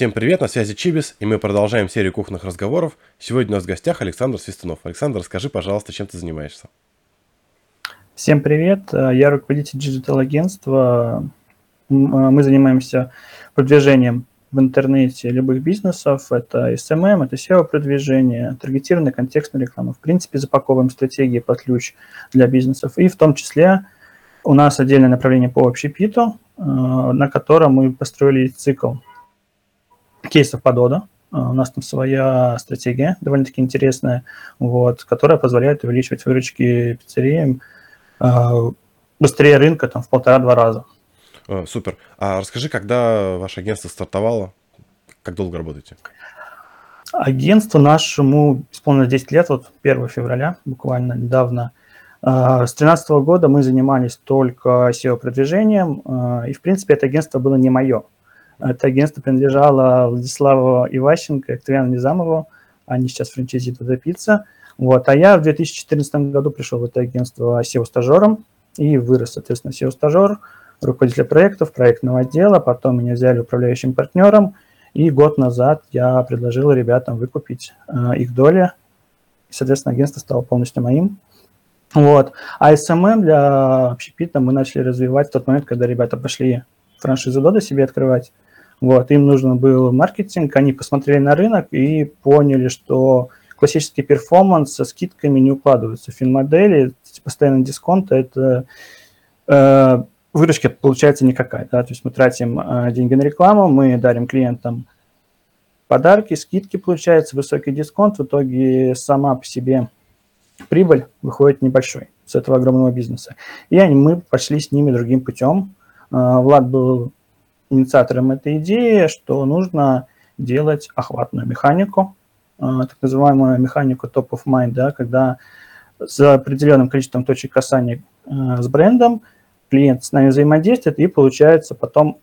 Всем привет, на связи Чибис, и мы продолжаем серию кухонных разговоров. Сегодня у нас в гостях Александр Свистунов. Александр, расскажи, пожалуйста, чем ты занимаешься? Всем привет, я руководитель digital-агентства. Мы занимаемся продвижением в интернете любых бизнесов. Это SMM, это SEO-продвижение, таргетированная контекстная реклама. В принципе, запаковываем стратегии под ключ для бизнесов. И в том числе у нас отдельное направление по общепиту, э, на котором мы построили цикл кейсов подода. Э, у нас там своя стратегия, довольно-таки интересная, вот, которая позволяет увеличивать выручки пиццериям э, быстрее рынка там, в полтора-два раза. Супер. А расскажи, когда ваше агентство стартовало? Как долго работаете? Агентство нашему исполнилось 10 лет, вот 1 февраля, буквально недавно. С 2013 года мы занимались только SEO-продвижением, и, в принципе, это агентство было не мое. Это агентство принадлежало Владиславу Иващенко и Октавиану Низамову. Они сейчас франчайзи Туда Пицца. Вот. А я в 2014 году пришел в это агентство SEO-стажером и вырос, соответственно, SEO-стажер, руководителя проектов, проектного отдела. Потом меня взяли управляющим партнером. И год назад я предложил ребятам выкупить э, их доли. И, соответственно, агентство стало полностью моим. Вот. А SMM для общепита мы начали развивать в тот момент, когда ребята пошли франшизу Дода себе открывать. Вот, им нужен был маркетинг, они посмотрели на рынок и поняли, что классический перформанс со скидками не укладываются в финмодели, постоянный дисконт, это э, выручка получается никакая, да, то есть мы тратим э, деньги на рекламу, мы дарим клиентам подарки, скидки получается, высокий дисконт, в итоге сама по себе прибыль выходит небольшой с этого огромного бизнеса. И они, мы пошли с ними другим путем. Э, Влад был инициатором этой идеи, что нужно делать охватную механику, э, так называемую механику top of mind, да, когда за определенным количеством точек касания э, с брендом клиент с нами взаимодействует, и получается потом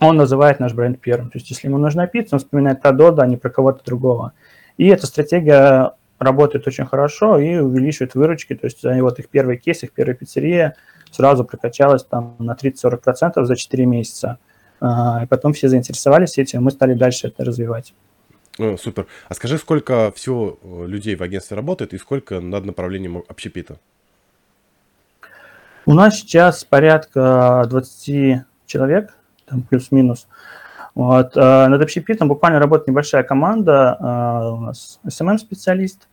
он называет наш бренд первым. То есть если ему нужна пицца, он вспоминает про Дода, а не про кого-то другого. И эта стратегия работает очень хорошо и увеличивает выручки. То есть вот их первый кейс, их первая пиццерия сразу прокачалась там на 30-40% за 4 месяца. И потом все заинтересовались этим, мы стали дальше это развивать. О, супер. А скажи, сколько всего э, людей в агентстве работает и сколько над направлением общепита? У нас сейчас порядка 20 человек, там плюс-минус. Вот. А над общепитом буквально работает небольшая команда. А, у нас SMM-специалист,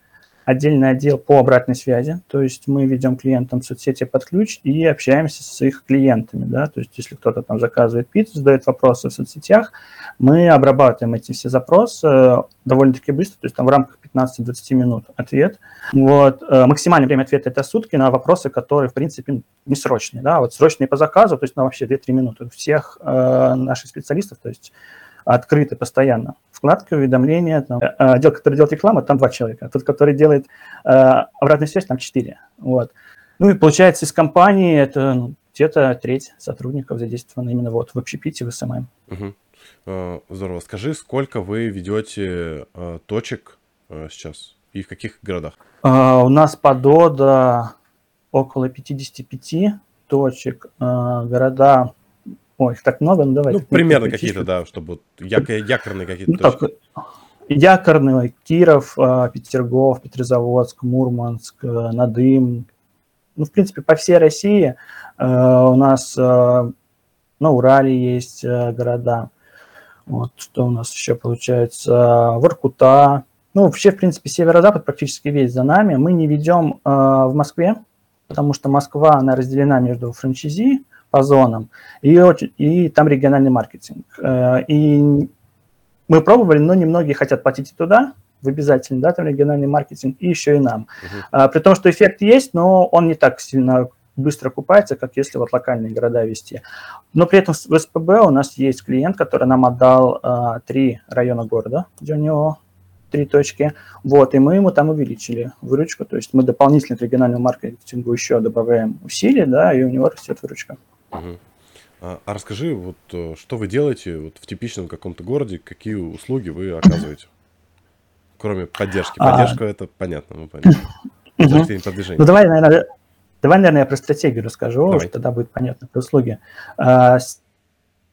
отдельный отдел по обратной связи, то есть мы ведем клиентам соцсети под ключ и общаемся с их клиентами, да, то есть если кто-то там заказывает пиццу, задает вопросы в соцсетях, мы обрабатываем эти все запросы довольно-таки быстро, то есть там в рамках 15-20 минут ответ. Вот. Э, максимальное время ответа – это сутки на вопросы, которые, в принципе, не срочные, да, вот срочные по заказу, то есть ну, вообще 2-3 минуты. У всех э, наших специалистов, то есть открыты постоянно. Вкладка, уведомления, там, э, отдел, который делает рекламу, там два человека, тот, который делает э, обратную связь, там четыре. Вот. Ну и получается из компании это ну, где-то треть сотрудников задействовано именно вот в общепите, в SMM. Угу. Здорово. Скажи, сколько вы ведете э, точек э, сейчас и в каких городах? У нас подода около 55 точек, города Ой, их так много, ну давай. Ну, примерно какие-то, да, чтобы як- якорные какие-то ну, точки. Так, якорные, Киров, а, Петергоф, Петрозаводск, Мурманск, э, Надым. Ну, в принципе, по всей России э, у нас э, на Урале есть города. Вот, что у нас еще получается? Воркута. Ну, вообще, в принципе, северо-запад практически весь за нами. Мы не ведем в Москве, потому что Москва, она разделена между франчайзи, по зонам, и, и там региональный маркетинг. Э, и мы пробовали, но немногие хотят платить и туда, в обязательно, да, там региональный маркетинг, и еще и нам. Uh-huh. При том, что эффект есть, но он не так сильно быстро окупается, как если вот локальные города вести. Но при этом в СПБ у нас есть клиент, который нам отдал а, три района города, где у него три точки. Вот, и мы ему там увеличили выручку. То есть мы дополнительно к региональному маркетингу еще добавляем усилия, да, и у него растет выручка. Угу. А, а расскажи, вот э, что вы делаете вот в типичном каком-то городе, какие услуги вы оказываете? Кроме поддержки. А. Поддержка а... это понятно, мы поняли. Ну давай, наверное, давай, наверное, я про стратегию расскажу, давай. тогда будет понятно про услуги.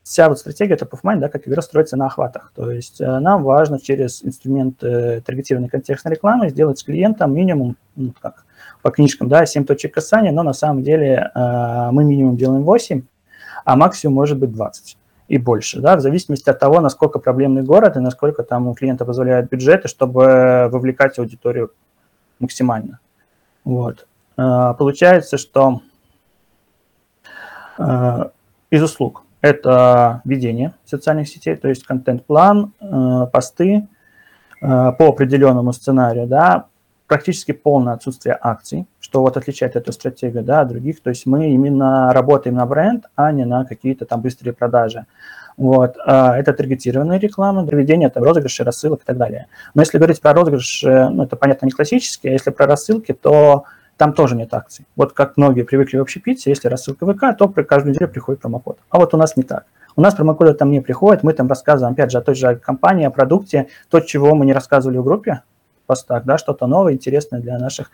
Вся вот стратегия Top of Mind, да, как игра строится на охватах. То есть э, нам важно через инструмент э, таргетированной контекстной рекламы сделать с клиентом минимум, ну, как по книжкам, да, 7 точек касания, но на самом деле э, мы минимум делаем 8, а максимум может быть 20 и больше, да, в зависимости от того, насколько проблемный город и насколько там у клиента позволяют бюджеты, чтобы вовлекать аудиторию максимально. Вот. Получается, что из услуг это ведение социальных сетей, то есть контент-план, э, посты по определенному сценарию, да, практически полное отсутствие акций, что вот отличает эту стратегию да, от других. То есть мы именно работаем на бренд, а не на какие-то там быстрые продажи. Вот. Это таргетированная реклама, проведение там, розыгрышей, рассылок и так далее. Но если говорить про розыгрыш, ну, это, понятно, не классические, а если про рассылки, то там тоже нет акций. Вот как многие привыкли в общепите, если рассылка ВК, то при каждую неделю приходит промокод. А вот у нас не так. У нас промокоды там не приходят, мы там рассказываем, опять же, о той же компании, о продукте, то, чего мы не рассказывали в группе, постах, да, что-то новое, интересное для наших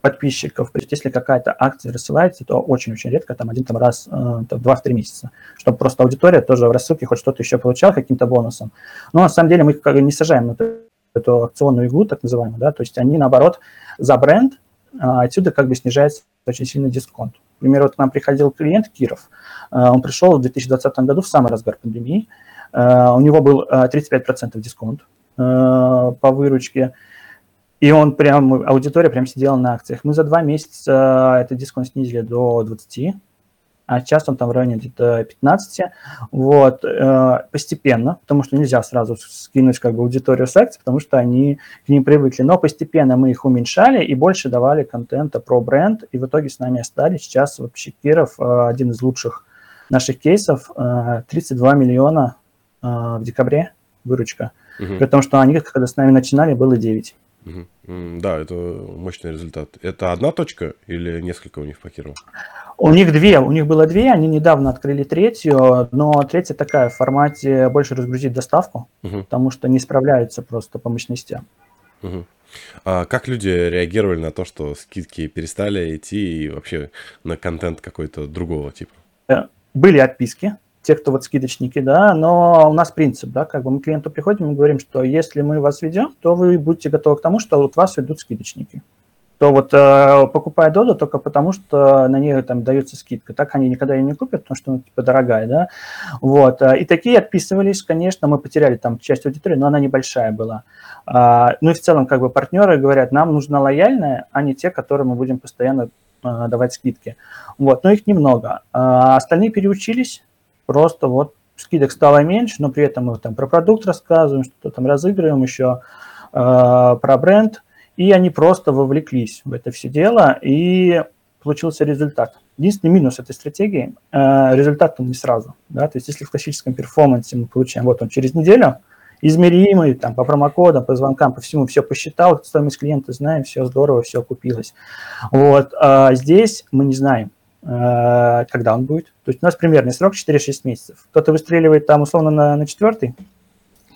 подписчиков. То есть если какая-то акция рассылается, то очень-очень редко, там один там раз э, 2-3 месяца, чтобы просто аудитория тоже в рассылке хоть что-то еще получала каким-то бонусом. Но на самом деле мы как бы не сажаем эту, эту акционную иглу, так называемую, да, то есть они наоборот за бренд, отсюда как бы снижается очень сильный дисконт. Например, вот к нам приходил клиент Киров, э, он пришел в 2020 году в самый разгар пандемии, э, у него был 35% дисконт по выручке, и он прям, аудитория прям сидела на акциях. Мы за два месяца этот дисконт снизили до 20, а сейчас он там в районе где-то 15. Вот, э, постепенно, потому что нельзя сразу скинуть как бы аудиторию с акций, потому что они к ним привыкли. Но постепенно мы их уменьшали и больше давали контента про бренд, и в итоге с нами остались. Сейчас вообще Киров э, один из лучших наших кейсов, 32 э, миллиона в декабре выручка. Угу. При том, что они, когда с нами начинали, было 9. Да, это мощный результат. Это одна точка или несколько у них по Кирову? У них две, у них было две, они недавно открыли третью, но третья такая в формате больше разгрузить доставку, угу. потому что не справляются просто по мощностям. Угу. А как люди реагировали на то, что скидки перестали идти и вообще на контент какой-то другого типа? Э, были отписки, те, кто вот скидочники, да, но у нас принцип, да, как бы мы клиенту приходим и говорим, что если мы вас ведем, то вы будете готовы к тому, что от вас ведут скидочники. То вот э, покупая Доду только потому, что на нее там дается скидка. Так они никогда ее не купят, потому что она типа дорогая, да. Вот. Э, и такие отписывались, конечно, мы потеряли там часть аудитории, но она небольшая была. А, ну и в целом как бы партнеры говорят, нам нужна лояльная, а не те, которым мы будем постоянно э, давать скидки. Вот, но их немного. А остальные переучились, Просто вот скидок стало меньше, но при этом мы там про продукт рассказываем, что-то там разыгрываем еще, э, про бренд, и они просто вовлеклись в это все дело, и получился результат. Единственный минус этой стратегии э, – результат он не сразу. Да? То есть если в классическом перформансе мы получаем вот он через неделю, измеримый, там, по промокодам, по звонкам, по всему, все посчитал, стоимость клиента знаем, все здорово, все окупилось. Вот, а здесь мы не знаем. Э, когда он будет. То есть у нас примерный срок 4-6 месяцев. Кто-то выстреливает там условно на, на четвертый,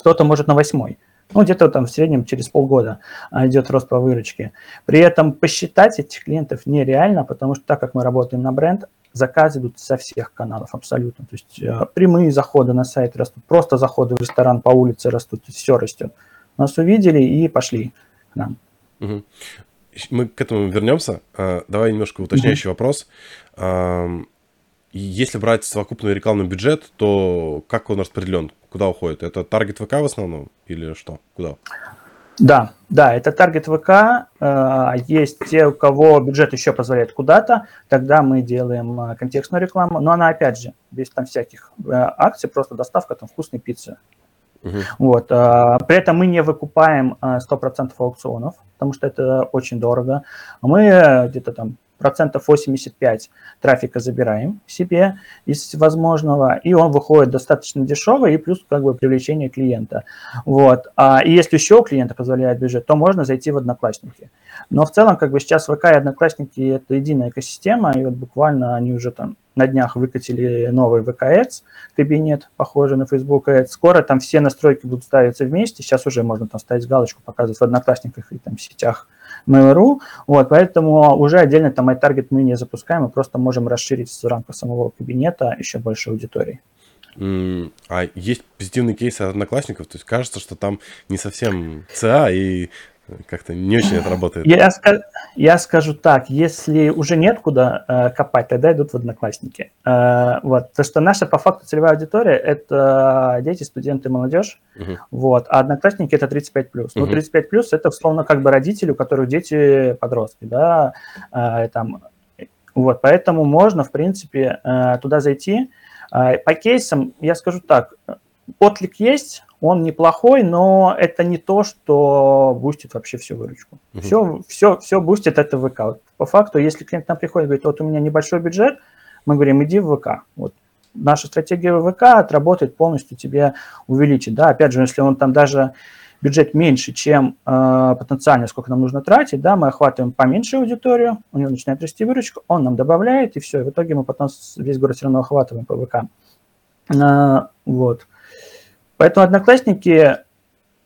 кто-то может на восьмой. Ну, где-то там в среднем через полгода а, идет рост по выручке. При этом посчитать этих клиентов нереально, потому что так как мы работаем на бренд, заказы идут со всех каналов абсолютно. То есть э, прямые заходы на сайт растут, просто заходы в ресторан по улице растут, все растет. Нас увидели и пошли к нам. Угу мы к этому вернемся. А, давай немножко уточняющий mm-hmm. вопрос. Если брать совокупный рекламный бюджет, то как он распределен? Куда уходит? Это таргет ВК в основном или что? Куда? Да, да, это таргет ВК. А, есть те, у кого бюджет еще позволяет куда-то, тогда мы делаем а, контекстную рекламу. Но она, опять же, без там всяких акций, просто доставка там вкусной пиццы Uh-huh. Вот. А, при этом мы не выкупаем 100% а, аукционов, потому что это очень дорого. Мы где-то там процентов 85 трафика забираем себе из возможного, и он выходит достаточно дешево, и плюс как бы привлечение клиента. Вот. А, и если еще у клиента позволяет бюджет, то можно зайти в Одноклассники. Но в целом как бы сейчас ВК и Одноклассники – это единая экосистема, и вот буквально они уже там на днях выкатили новый VK Ads кабинет, похожий на Facebook Ads. Скоро там все настройки будут ставиться вместе. Сейчас уже можно там ставить галочку, показывать в Одноклассниках и там в сетях Mail.ru. Вот, поэтому уже отдельно там iTarget мы не запускаем, мы просто можем расширить в рамках самого кабинета еще больше аудитории. А есть позитивные кейсы одноклассников? То есть кажется, что там не совсем ЦА и как-то не очень это работает. Я, я скажу так, если уже нет куда э, копать, тогда идут в Одноклассники. Э, вот, то, что наша по факту целевая аудитория – это дети, студенты, молодежь, uh-huh. вот, а Одноклассники – это 35+. Uh-huh. Ну, 35+, это, условно, как бы родители, у которых дети подростки, да, э, там, вот, поэтому можно, в принципе, э, туда зайти. Э, по кейсам я скажу так, отклик есть, он неплохой, но это не то, что бустит вообще всю выручку. Uh-huh. Все, все, все бустит это ВК. По факту, если клиент к нам приходит и говорит, вот у меня небольшой бюджет, мы говорим, иди в ВК. Вот наша стратегия ВК отработает полностью, тебе увеличит. Да? Опять же, если он там даже бюджет меньше, чем э, потенциально, сколько нам нужно тратить, да, мы охватываем поменьше аудиторию, у него начинает расти выручка, он нам добавляет, и все, и в итоге мы потом весь город все равно охватываем по ВК. Э, вот. Поэтому одноклассники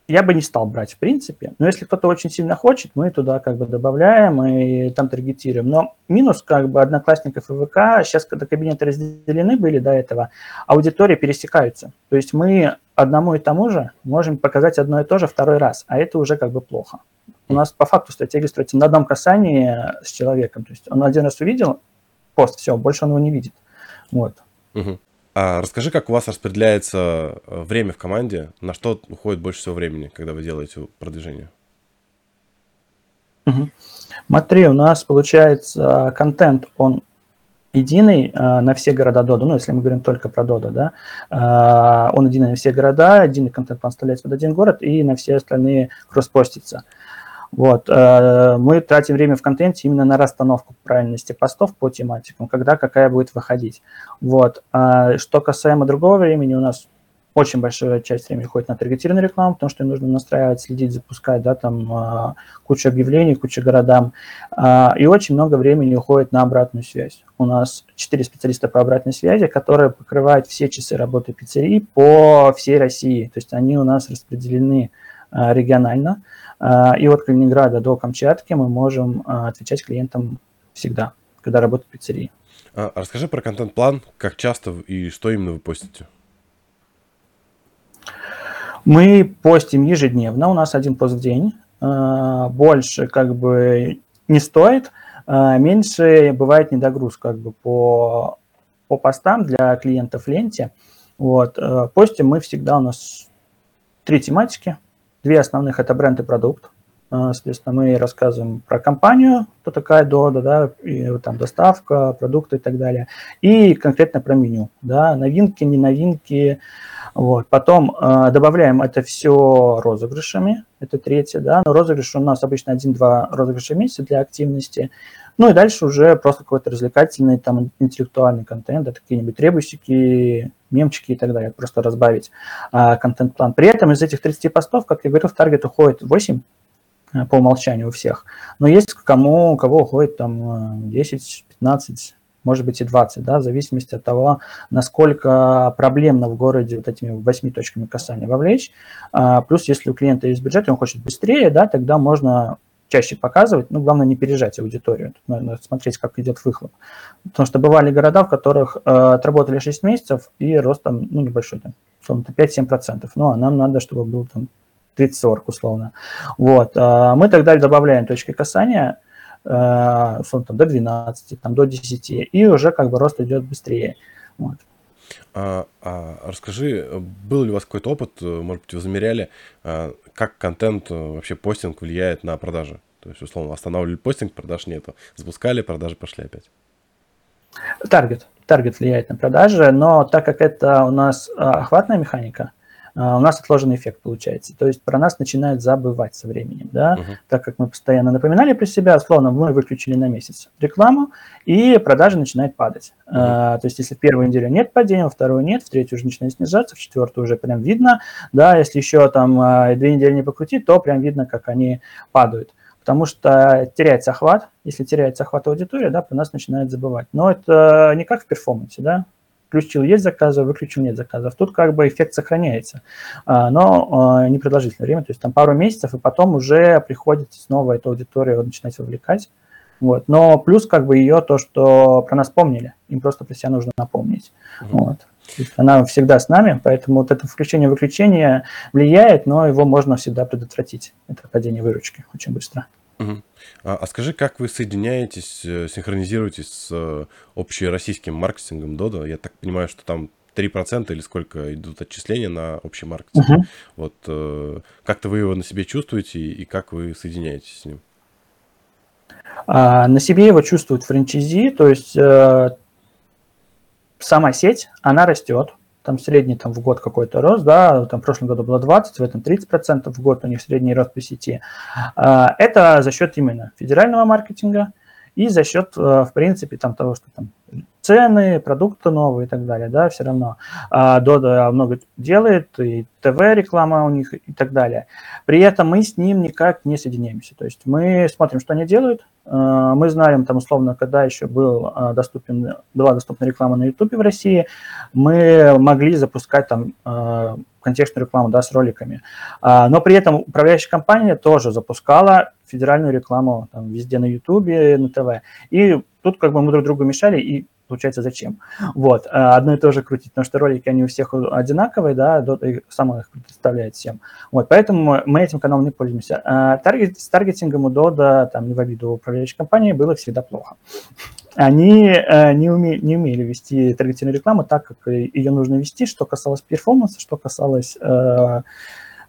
я бы не стал брать в принципе. Но если кто-то очень сильно хочет, мы туда как бы добавляем и там таргетируем. Но минус как бы одноклассников и ВК, сейчас когда кабинеты разделены были до этого, аудитории пересекаются. То есть мы одному и тому же можем показать одно и то же второй раз, а это уже как бы плохо. У нас по факту стратегия строится на одном касании с человеком. То есть он один раз увидел пост, все, больше он его не видит. Вот. Угу. А расскажи, как у вас распределяется э, время в команде, на что уходит больше всего времени, когда вы делаете продвижение? Угу. Смотри, у нас получается контент, он единый э, на все города Дода, ну, если мы говорим только про Дода, да, э, он единый на все города, единый контент план вставляется под один город и на все остальные кросспостится. Вот. Э, мы тратим время в контенте именно на расстановку правильности постов по тематикам, когда какая будет выходить. Вот. А что касаемо другого времени, у нас очень большая часть времени уходит на таргетированную рекламу, потому что нужно настраивать, следить, запускать, да, там а, кучу объявлений, кучу городам. А, и очень много времени уходит на обратную связь. У нас 4 специалиста по обратной связи, которые покрывают все часы работы пиццерии по всей России. То есть они у нас распределены регионально. А, и от Калининграда до Камчатки мы можем а, отвечать клиентам всегда, когда работают пиццерии. А, расскажи про контент-план, как часто и что именно вы постите? Мы постим ежедневно, у нас один пост в день. Больше как бы не стоит, меньше бывает недогруз как бы по, по постам для клиентов в ленте. Вот. Постим мы всегда у нас три тематики. Две основных – это бренд и продукт. А, соответственно, мы рассказываем про компанию, кто такая Дода, да, и там доставка, продукты и так далее. И конкретно про меню, да, новинки, не новинки. Вот. Потом э, добавляем это все розыгрышами, это третье, да, но розыгрыш у нас обычно один-два розыгрыша в месяц для активности. Ну и дальше уже просто какой-то развлекательный, там, интеллектуальный контент, да, какие-нибудь ребусики, мемчики и так далее, просто разбавить а, контент-план. При этом из этих 30 постов, как я говорил, в таргет уходит 8 а, по умолчанию у всех. Но есть кому, кого уходит там 10, 15, может быть и 20, да, в зависимости от того, насколько проблемно в городе вот этими восьми точками касания вовлечь. А, плюс, если у клиента есть бюджет, и он хочет быстрее, да, тогда можно чаще показывать, ну, главное не пережать аудиторию, надо смотреть, как идет выхлоп. Потому что бывали города, в которых э, отработали 6 месяцев и рост там, ну, небольшой, там, условно, 5-7%. Ну, а нам надо, чтобы был там 30-40 условно. Вот. Э, мы тогда добавляем точки касания, э, условно, там, до 12, там, до 10, и уже как бы рост идет быстрее. Вот. А, а, расскажи, был ли у вас какой-то опыт, э, может быть, вы замеряли, а, как контент, э, вообще постинг влияет на продажи? То есть, условно, останавливали постинг, продаж нету. Запускали, продажи пошли опять. Таргет. Таргет влияет на продажи, но так как это у нас а, охватная механика, у нас отложенный эффект получается. То есть про нас начинают забывать со временем, да, uh-huh. так как мы постоянно напоминали про себя, словно мы выключили на месяц рекламу, и продажи начинают падать. Uh-huh. А, то есть если первую неделю нет падения, во вторую нет, в третью уже начинает снижаться, в четвертую уже прям видно, да, если еще там а, две недели не покрутить, то прям видно, как они падают. Потому что теряется охват, если теряется охват аудитории, да, про нас начинают забывать. Но это не как в перформансе, да, включил есть заказы, выключил нет заказов. Тут как бы эффект сохраняется, а, но а, непродолжительное время, то есть там пару месяцев, и потом уже приходится снова эту аудиторию начинать вовлекать. Вот. Но плюс как бы ее то, что про нас помнили, им просто про себя нужно напомнить. Угу. Вот. Она всегда с нами, поэтому вот это включение-выключение влияет, но его можно всегда предотвратить. Это падение выручки очень быстро. Угу. А, а скажи, как вы соединяетесь, э, синхронизируетесь с э, общероссийским маркетингом Dodo? Я так понимаю, что там 3% или сколько идут отчисления на общий маркетинг. Угу. Вот э, как-то вы его на себе чувствуете и как вы соединяетесь с ним? А, на себе его чувствуют франчайзи, то есть э, сама сеть, она растет, там средний там, в год какой-то рост, да, там в прошлом году было 20, в этом 30% в год у них средний рост по сети. А, это за счет именно федерального маркетинга и за счет, э, в принципе, там того, что там цены, продукты новые и так далее, да, все равно. А, Дода много делает, и ТВ-реклама у них и так далее. При этом мы с ним никак не соединяемся. То есть мы смотрим, что они делают, а, мы знаем, там, условно, когда еще был а, доступен, была доступна реклама на YouTube в России, мы могли запускать там контекстную рекламу да, с роликами. Но при этом управляющая компания тоже запускала федеральную рекламу там, везде на YouTube, на ТВ. И тут как бы мы друг другу мешали, и получается, зачем. Вот, а, одно и то же крутить, потому что ролики, они у всех одинаковые, да, Dota сама их представляет всем. Вот, поэтому мы этим каналом не пользуемся. А таргет, с таргетингом у Dodo, там, не в обиду управляющей компании, было всегда плохо. Они э, не, уме, не умели вести таргетированную рекламу так, как ее нужно вести, что касалось перформанса, что касалось э,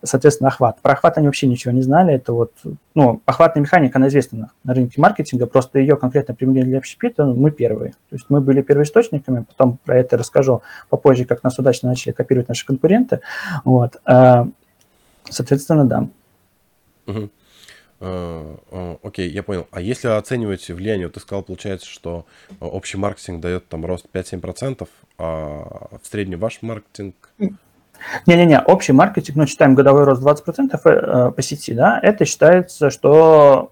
соответственно, охват. Про охват они вообще ничего не знали. Это вот, ну, охватная механика, она известна на рынке маркетинга, просто ее конкретно применили для общепита, ну, мы первые. То есть мы были первоисточниками, потом про это расскажу попозже, как нас удачно начали копировать наши конкуренты. Вот. А, соответственно, да. Угу. Окей, я понял. А если оценивать влияние, вот ты сказал, получается, что общий маркетинг дает там рост 5-7%, а в среднем ваш маркетинг не-не-не, общий маркетинг, ну, считаем годовой рост 20% э, по сети, да, это считается, что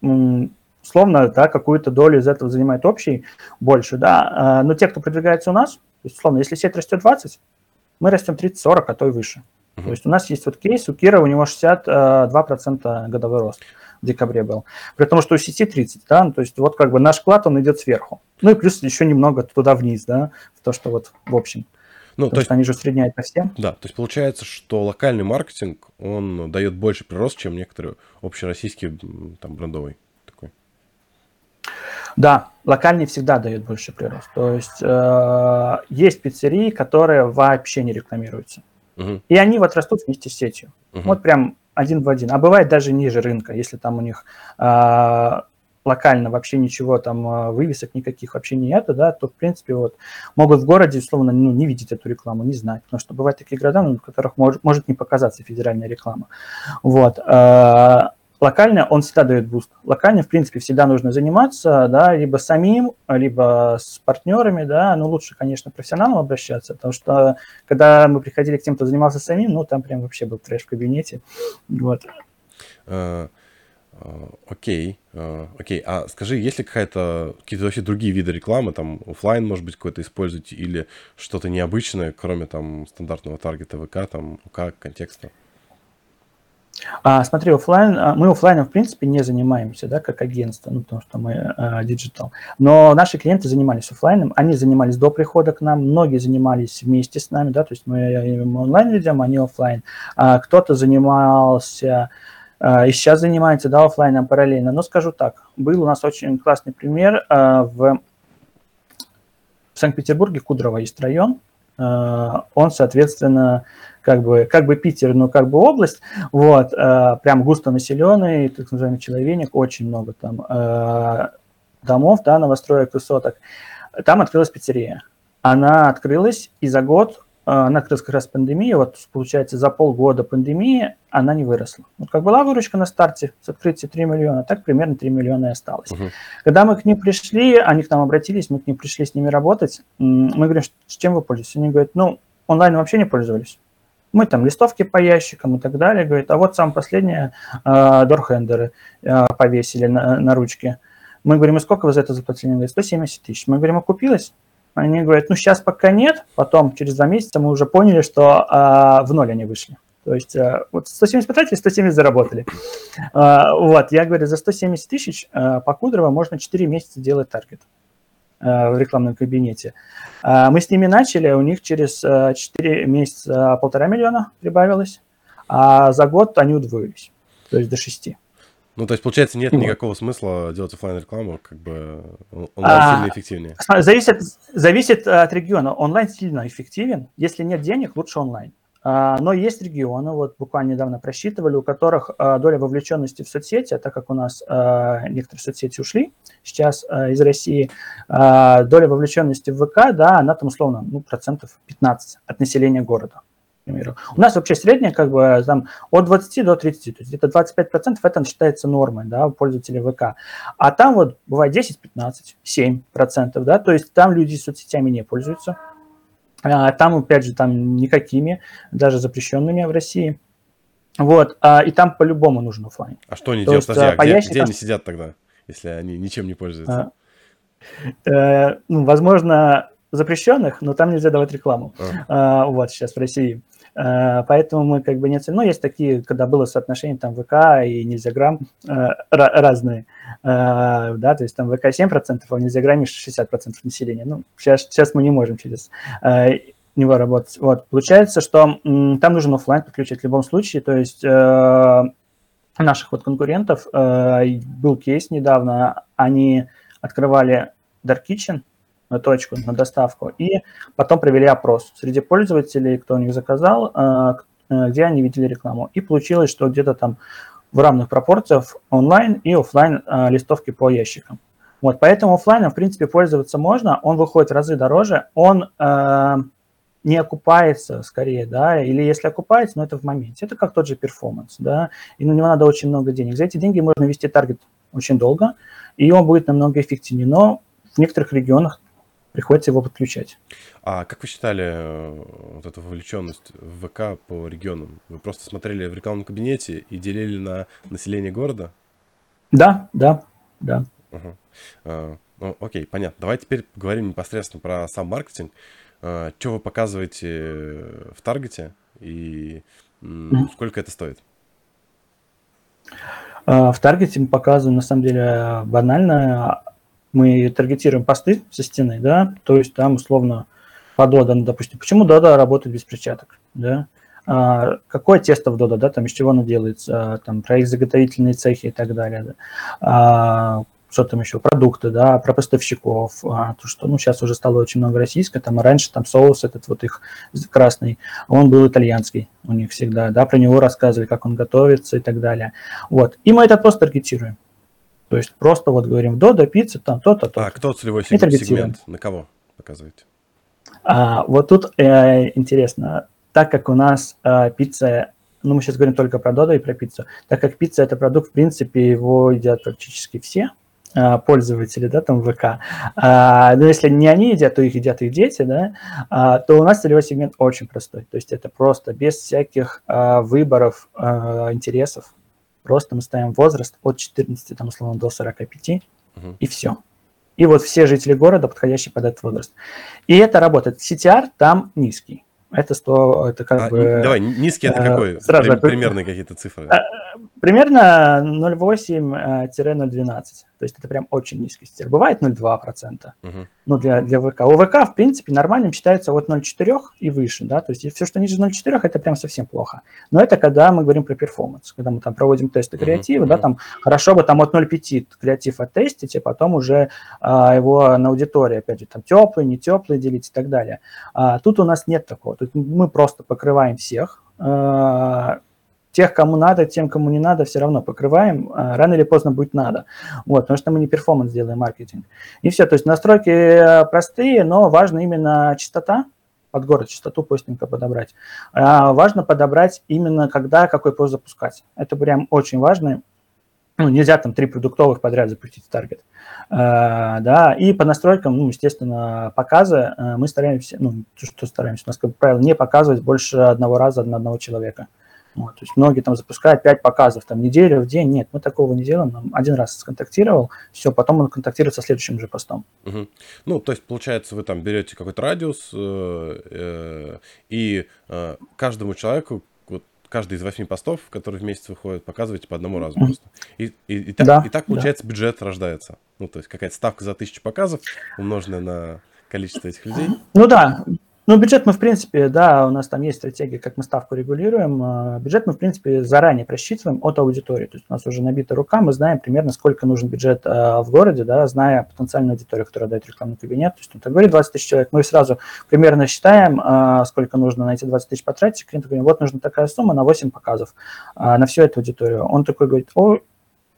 условно, да, какую-то долю из этого занимает общий больше, да, э, но те, кто продвигается у нас, то есть, условно, если сеть растет 20, мы растем 30-40, а то и выше. Uh-huh. То есть у нас есть вот кейс, у Кира у него 62% э, годовой рост в декабре был. При том, что у сети 30, да, ну, то есть вот как бы наш вклад, он идет сверху. Ну и плюс еще немного туда вниз, да, в то, что вот в общем. Ну, то есть они же средняют по всем. Да, то есть получается, что локальный маркетинг, он дает больше прирост, чем некоторые общероссийские, там, брендовый такой. Да, локальный всегда дает больше прирост. То есть э, есть пиццерии, которые вообще не рекламируются. Угу. И они вот растут вместе с сетью. Угу. Вот прям один в один. А бывает даже ниже рынка, если там у них э, локально вообще ничего там, а, вывесок никаких вообще нету, да, то, в принципе, вот могут в городе, условно, ну, не видеть эту рекламу, не знать, потому что бывают такие города, ну, в которых может, может не показаться федеральная реклама. Вот. А, локально он всегда дает boost. Локально, в принципе, всегда нужно заниматься, да, либо самим, либо с партнерами, да, ну, лучше, конечно, профессионалам обращаться, потому что, когда мы приходили к тем, кто занимался самим, ну, там прям вообще был трэш в кабинете, вот. Э... Окей, а, окей. А скажи, есть ли какая-то какие-то вообще другие виды рекламы, там офлайн, может быть, какой-то используете, или что-то необычное, кроме там стандартного таргета ВК, там УК, контекста? А, смотри, офлайн, а, мы офлайном в принципе не занимаемся, да, как агентство, ну, потому что мы digital. А, Но наши клиенты занимались офлайном, они занимались до прихода к нам, многие занимались вместе с нами, да, то есть мы, мы онлайн ведем, они офлайн. А, кто-то занимался а, и сейчас занимается, да, офлайном параллельно. Но скажу так, был у нас очень классный пример а, в Санкт-Петербурге, Кудрово есть район, а, он, соответственно, как бы, как бы Питер, но как бы область, вот, прям густо населенный, так называемый человек, очень много там домов, да, новостроек, высоток. Там открылась пиццерия. Она открылась, и за год она как раз пандемия, вот получается за полгода пандемии она не выросла. Вот как была выручка на старте с открытия 3 миллиона, так примерно 3 миллиона и осталось. Угу. Когда мы к ним пришли, они к нам обратились, мы к ним пришли с ними работать, мы говорим, с чем вы пользуетесь? Они говорят, ну, онлайн вообще не пользовались. Мы там листовки по ящикам и так далее. Говорит, а вот сам последнее э, дорхендеры э, повесили на, на ручке. Мы говорим, и сколько вы за это заплатили? Они говорят, 170 тысяч. Мы говорим, окупилось? Они говорят, ну сейчас пока нет, потом через два месяца мы уже поняли, что а, в ноль они вышли. То есть а, вот 170 потратили, 170 заработали. А, вот, я говорю, за 170 тысяч а, по Кудрово можно 4 месяца делать таргет. в рекламном кабинете. Мы с ними начали, у них через 4 месяца полтора миллиона прибавилось, а за год они удвоились, то есть до 6. Ну, то есть, получается, нет никакого смысла делать офлайн рекламу, как бы онлайн а, сильно эффективнее. Зависит, зависит от региона. Онлайн сильно эффективен. Если нет денег, лучше онлайн. А, но есть регионы, вот буквально недавно просчитывали, у которых а, доля вовлеченности в соцсети, так как у нас а, некоторые соцсети ушли сейчас из России, доля вовлеченности в ВК, да, она там условно ну, процентов 15 от населения города примеру. У нас вообще средняя как бы там от 20 до 30, то есть где-то 25% это считается нормой, да, у пользователей ВК. А там вот бывает 10, 15, 7%, да, то есть там люди соцсетями не пользуются. А там, опять же, там никакими, даже запрещенными в России. Вот, а, и там по-любому нужен офлайн. А что они делают? Подожди, а где, ящикам... где они сидят тогда, если они ничем не пользуются? А, э, ну, возможно, запрещенных, но там нельзя давать рекламу. А. А, вот сейчас в России. Э, поэтому мы как бы не оценим. Ну, есть такие, когда было соотношение там ВК и нельзя грамм э, разные, э, да, то есть там ВК 7%, а в нельзя грамме 60% населения. Ну, сейчас, сейчас мы не можем через него работать. Вот, получается, что там нужен офлайн подключить в любом случае, то есть наших вот конкурентов был кейс недавно, они открывали Dark Kitchen, на точку, на доставку, и потом провели опрос среди пользователей, кто у них заказал, э, э, где они видели рекламу. И получилось, что где-то там в равных пропорциях онлайн и офлайн э, листовки по ящикам. Вот, поэтому офлайном, в принципе, пользоваться можно, он выходит в разы дороже, он э, не окупается скорее, да, или если окупается, но это в моменте. Это как тот же performance, да, и на него надо очень много денег. За эти деньги можно вести таргет очень долго, и он будет намного эффективнее, но в некоторых регионах приходится его подключать. А как вы считали э, вот эту вовлеченность в ВК по регионам? Вы просто смотрели в рекламном кабинете и делили на население города? Да, да, да. Угу. А, ну, окей, понятно. Давай теперь поговорим непосредственно про сам маркетинг. А, что вы показываете в таргете и сколько это стоит? А, в таргете мы показываем, на самом деле, банально мы таргетируем посты со стены, да, то есть там условно по Dodo, ну, допустим, почему Dodo работает без перчаток, да, а, какое тесто в Dodo, да, там из чего оно делается, там про их заготовительные цехи и так далее, да. а, что там еще, продукты, да, про поставщиков, а, то, что, ну, сейчас уже стало очень много российского, там, раньше там соус этот вот их красный, он был итальянский у них всегда, да, про него рассказывали, как он готовится и так далее, вот, и мы это просто таргетируем, то есть просто вот говорим Додо, пицца, там то-то, то-то. А кто целевой сегмент? сегмент? На кого показываете? А, вот тут э, интересно, так как у нас э, пицца, ну мы сейчас говорим только про Додо и про пиццу, так как пицца это продукт, в принципе, его едят практически все э, пользователи, да, там ВК. А, но если не они едят, то их едят их дети, да, а, то у нас целевой сегмент очень простой. То есть это просто без всяких а, выборов, а, интересов. Просто мы ставим возраст от 14, там, условно, до 45, угу. и все. И вот все жители города, подходящие под этот возраст. И это работает. CTR там низкий. Это 100, это как а, бы... Давай, низкий это э, какой? Сразу примерные какие-то цифры. Э, примерно 0,8-0,12. То есть это прям очень низкий стиль. Бывает 0,2%. Угу. Ну, для, для ВК. У ВК, в принципе, нормальным считается от 0,4 и выше, да, то есть все, что ниже 0,4, это прям совсем плохо. Но это когда мы говорим про перформанс, когда мы там проводим тесты креатива, uh да, там хорошо бы там от 0,5 креатив оттестить, и потом уже а, его на аудитории, опять же, там теплый, не теплый делить и так далее. А, тут у нас нет такого. Тут мы просто покрываем всех, а, тех, кому надо, тем, кому не надо, все равно покрываем. А, рано или поздно будет надо. Вот, потому что мы не перформанс делаем, маркетинг. И все. То есть настройки э, простые, но важно именно частота, под город частоту постинга подобрать. А, важно подобрать именно когда, какой пост запускать. Это прям очень важно. Ну, нельзя там три продуктовых подряд запустить в таргет. А, да, и по настройкам, ну, естественно, показы э, мы стараемся, ну, что стараемся, у нас, как правило, не показывать больше одного раза на одного человека. Вот, то есть многие там запускают 5 показов там неделю в день. Нет, мы такого не делаем. Нам один раз сконтактировал, все, потом он контактирует со следующим же постом. Угу. Ну, то есть, получается, вы там берете какой-то радиус э, э, и э, каждому человеку каждый из восьми постов, которые в месяц выходят, показываете по одному разу просто. И, и, и, так, Да, и так, да. получается, бюджет рождается. Ну, то есть какая-то ставка за тысячу показов, умноженная на количество этих людей. Ну да, ну бюджет мы, в принципе, да, у нас там есть стратегия, как мы ставку регулируем. А, Бюджет мы, в принципе, заранее просчитываем от аудитории. То есть у нас уже набита рука, мы знаем примерно, сколько нужен бюджет а, в городе, да, зная потенциальную аудиторию, которая дает рекламный кабинет. То есть он так говорит 20 тысяч человек, мы сразу примерно считаем, а, сколько нужно на эти 20 тысяч потратить. Клиент говорит, вот нужна такая сумма на 8 показов на всю эту аудиторию. Он такой говорит, о,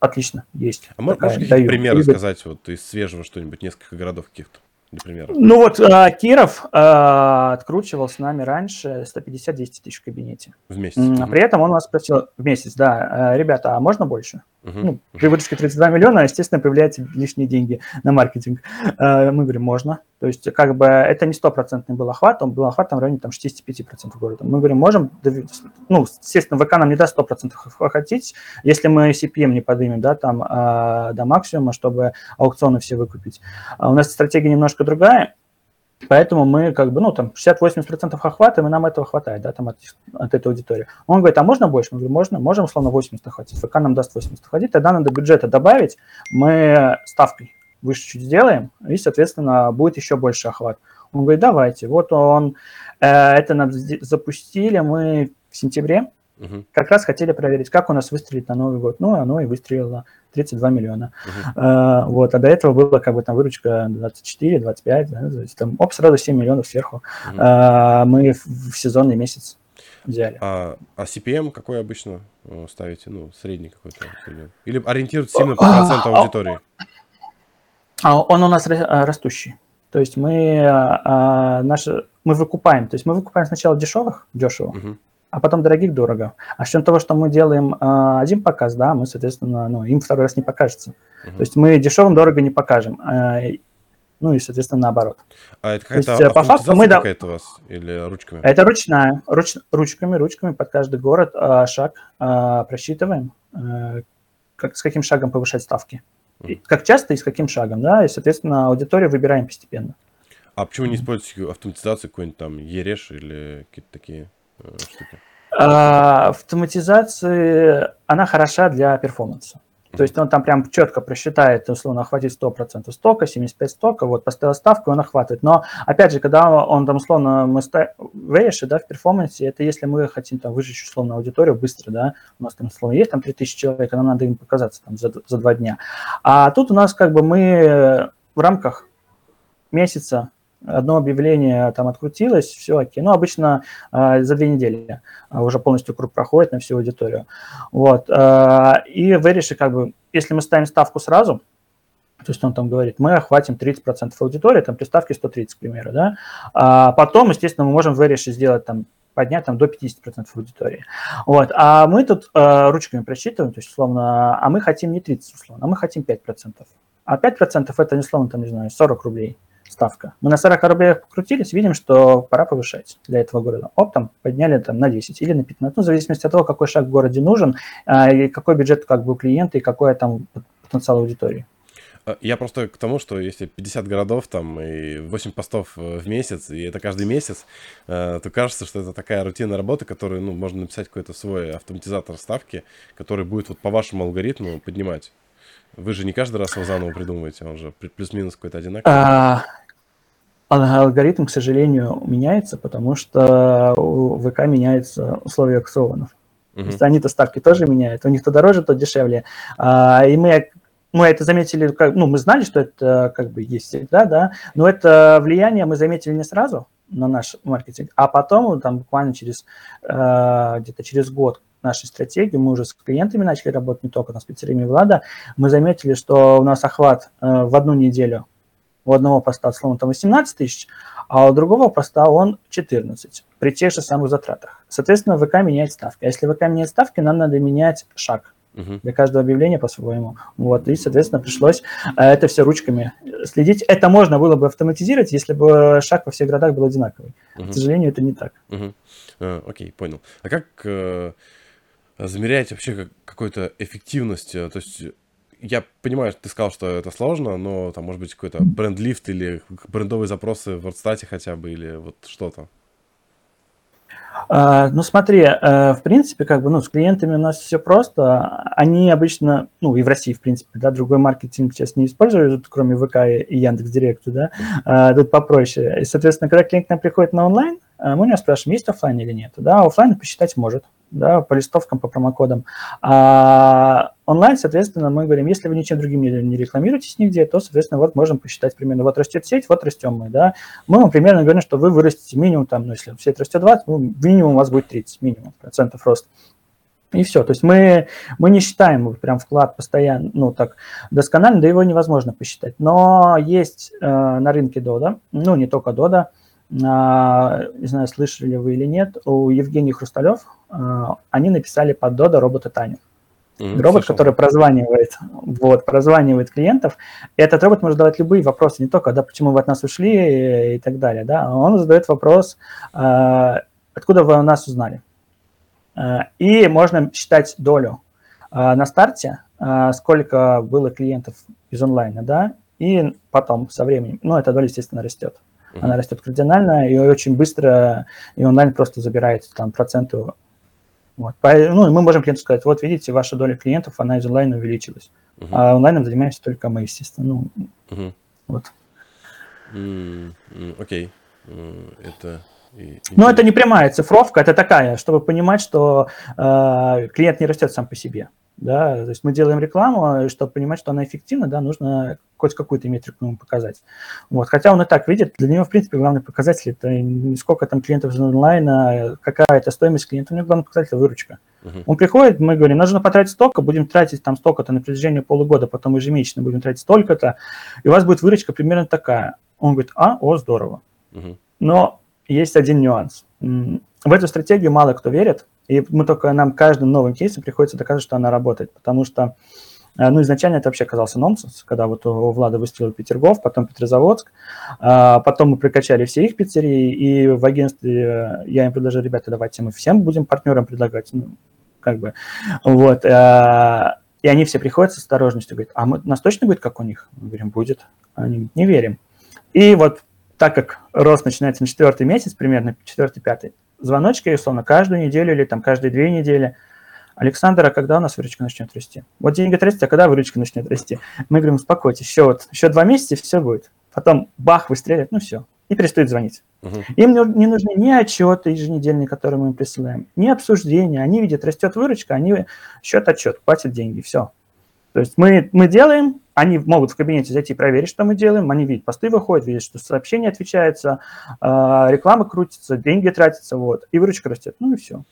отлично, есть. А такая, можешь какие-то даю». примеры Прибыль. сказать вот из свежего что-нибудь, несколько городов каких-то, для примера? Ну вот а, Киров а, откручивал с нами раньше 150-200 тысяч в кабинете. В месяц. М, А при этом он нас спросил в месяц, да, «А, ребята, а можно больше? Мгм. Ну, при выручке 32 миллиона, естественно, появляются лишние деньги на маркетинг. А, Мы говорим, можно. То есть, как бы, это не стопроцентный был охват, он был охват там, в районе там, 65% города. Мы говорим, можем, ну, естественно, ВК нам не даст 100% охватить, если мы CPM не поднимем, да, там, а, до максимума, чтобы аукционы все выкупить. А у нас стратегия немножко другая, Поэтому мы как бы, ну, там, 60-80% охватываем, и нам этого хватает, да, там, от, от этой аудитории. Он говорит, а можно больше? Мы говорим, можно, можем, условно, 80 охватить. ФК нам даст 80 охватить, тогда надо бюджета добавить, мы ставкой выше чуть сделаем, и, соответственно, будет еще больше охват. Он говорит, давайте. Вот он, э, это нам запустили мы в сентябре, Мгм. как раз хотели проверить, как у нас выстрелит на Новый год. Ну, оно и выстрелило 32 миллиона. Мгм. Э, вот, а до этого была как бы там выручка 24-25, да, то есть там, оп, сразу 7 миллионов сверху. Мгм. Э, мы в, в сезонный месяц взяли. А, а CPM какой обычно э, ставите? Ну, средний какой-то. Или ориентируетесь именно по проценту А, аудитории? А он у нас а, растущий. То есть мы, а, наши, мы выкупаем, то есть мы выкупаем сначала дешевых, дешево, Мгм. а потом дорогих дорого. А с учетом того, что мы делаем один показ, да, мы, соответственно, ну, им второй раз не покажется. Мгм. То есть мы дешевым дорого не покажем. ну и, соответственно, наоборот. А это какая-то э, по факту мы да- какая-то у вас? Или ручками? Это ручная, руч- ручками, ручками под каждый город шаг просчитываем, как, с каким шагом повышать ставки. Как часто и с каким шагом, да, и, соответственно, аудиторию выбираем постепенно. А почему не используете автоматизацию какой-нибудь там Ереш или какие-то такие э, штуки? А, автоматизация, она хороша для перформанса. То есть он там прям четко просчитает, условно, охватить 100% стока, 75 стока, вот поставил ставку, он охватывает. Но, опять же, когда он там, условно, мы ставим вейши, да, в перформансе, это если мы хотим там выжечь, условно, аудиторию быстро, да, у нас там, условно, есть там 3000 человек, а нам надо им показаться там за, за два дня. А тут у нас как бы мы в рамках месяца одно объявление там открутилось, все окей. Ну, обычно э, за две недели э, уже полностью круг проходит на всю аудиторию. Вот. Э, и в Эрише, как бы, если мы ставим ставку сразу, то есть он там говорит, мы охватим 30% аудитории, там при ставке 130, к примеру, да. А потом, естественно, мы можем в Эрише сделать там поднять там до 50% аудитории. Вот. А мы тут э, ручками просчитываем, то есть, условно, а мы хотим не 30, условно, а мы хотим 5%. А 5% это, условно, там, не знаю, 40 рублей ставка. Мы на 40 рублях покрутились, видим, что пора повышать для этого города. Оп, там подняли там, на 10 или на 15, ну, в зависимости от того, какой шаг в городе нужен, а, и какой бюджет как бы у клиента, и какой там потенциал аудитории. А, Я просто к тому, что если 50 городов там и 8 постов э, в месяц, и это каждый месяц, э, то кажется, что это такая рутинная работа, которую, ну, можно написать какой-то свой автоматизатор ставки, который будет вот по вашему алгоритму поднимать. Вы же не каждый раз его заново придумываете, он же плю- плюс-минус какой-то одинаковый. А, ал- алгоритм, к сожалению, меняется, потому что у ВК меняются условия аукционов. То Мгм. есть они-то ставки тоже меняют, у них то дороже, то дешевле. А, и мы, мы это заметили, как, ну, мы знали, что это как бы есть всегда, да, но это влияние мы заметили не сразу на наш маркетинг, а потом, там, буквально через, э, где-то через год нашей стратегии, мы уже с клиентами начали работать, не только там, с пиццериями Влада, мы заметили, что у нас охват э, в одну неделю у одного поста, словно там 18 тысяч, а у другого поста он 14 при тех же самых затратах. Соответственно, ВК меняет ставки. А если ВК меняет ставки, нам надо менять шаг для каждого объявления по-своему. Вот, и, соответственно, пришлось э, это все ручками следить. Это можно было бы автоматизировать, если бы шаг во всех городах был одинаковый. Мгм. К сожалению, это не так. Э, Окей, понял. А как замерять вообще как- какую-то эффективность? э, То есть я понимаю, что ты сказал, что это сложно, но там может быть какой-то бренд-лифт или брендовые запросы в WordStat хотя бы, или вот что-то. А, ну, смотри, э, в принципе, как бы, ну, с клиентами у нас все просто. Они обычно, ну, и в России, в принципе, да, другой маркетинг сейчас не используют, кроме ВК и Яндекс.Директа, да, а, тут попроще. И, соответственно, когда клиент к нам приходит на онлайн, э, мы у него спрашиваем, есть офлайн или нет. Да, офлайн посчитать может да, по листовкам, по промокодам. А онлайн, соответственно, мы говорим, если вы ничем другим не, рекламируетесь нигде, то, соответственно, вот можем посчитать примерно, вот растет сеть, вот растем мы, да. Мы вам примерно говорим, что вы вырастете минимум там, ну, если сеть растет 20, ну, минимум у вас будет 30, минимум процентов роста. И все. То есть мы, мы не считаем прям вклад постоянно, ну так, досконально, да его невозможно посчитать. Но есть э, на рынке Дода, ну не только Дода, а, не знаю, слышали вы или нет, у Евгения Хрусталев, а, они написали под Дода робота Таню. Mm, робот, слышал. который прозванивает, вот, прозванивает клиентов. И этот робот может задавать любые вопросы, не только, да, почему вы от нас ушли и так далее, да, он задает вопрос, а, откуда вы о нас узнали. И можно считать долю на старте, сколько было клиентов из онлайна, да, и потом со временем, ну, эта доля, естественно, растет. Mm-hmm. Она растет кардинально, и очень быстро, и онлайн просто забирает там проценты. Вот. Ну, и мы можем клиенту сказать, вот видите, ваша доля клиентов, она из онлайна увеличилась. Uh-huh. А онлайном занимаемся только мы, естественно. Ну, uh-huh. вот. Окей. Mm, okay. это Но это не прямая цифровка, это такая, чтобы понимать, что э, клиент не растет сам по себе. Да? То есть мы делаем рекламу, и чтобы понимать, что она эффективна, да, нужно хоть какую-то метрику ему показать. Вот. Хотя он и так видит, для него, в принципе, главный показатель – это не сколько там клиентов из онлайна, какая это стоимость клиента, у него главный показатель – выручка. Uh-huh. Он приходит, мы говорим, нужно потратить столько, будем тратить там столько-то на протяжении полугода, потом ежемесячно будем тратить столько-то, и у вас будет выручка примерно такая. Он говорит, а, о, здорово. Uh-huh. Но есть один нюанс. В эту стратегию мало кто верит, и мы только нам каждым новым кейсом приходится доказывать, что она работает, потому что э, ну, изначально это вообще казался нонсенс, когда вот у Влада выстрелил Петергоф, потом Петрозаводск, а потом мы прокачали все их пиццерии, и в агентстве э, я им предложил, ребята, давайте мы всем будем партнерам предлагать, ну, как бы, вот, э, и они все приходят с осторожностью, говорят, а мы, нас точно будет, как у них? Мы говорим, будет. Они говорят, не верим. И вот так как рост начинается на четвертый месяц, примерно четвертый-пятый, звоночки, условно, каждую неделю или там каждые две недели. Александр, а когда у нас выручка начнет расти? Вот деньги растут, а когда выручка начнет расти? Мы говорим, успокойтесь, еще вот, еще два месяца, и все будет. Потом бах, выстрелит, ну все, и перестают звонить. Uh-huh. Им не нужны ни отчеты еженедельные, которые мы им присылаем, ни обсуждения. Они видят, растет выручка, они счет-отчет, платят деньги, все. То есть мы, мы делаем, они могут в кабинете зайти проверить, что мы делаем, они видят, посты выходят, видят, что сообщение отвечается, а, реклама крутится, деньги тратятся, вот, и выручка растет, ну и все.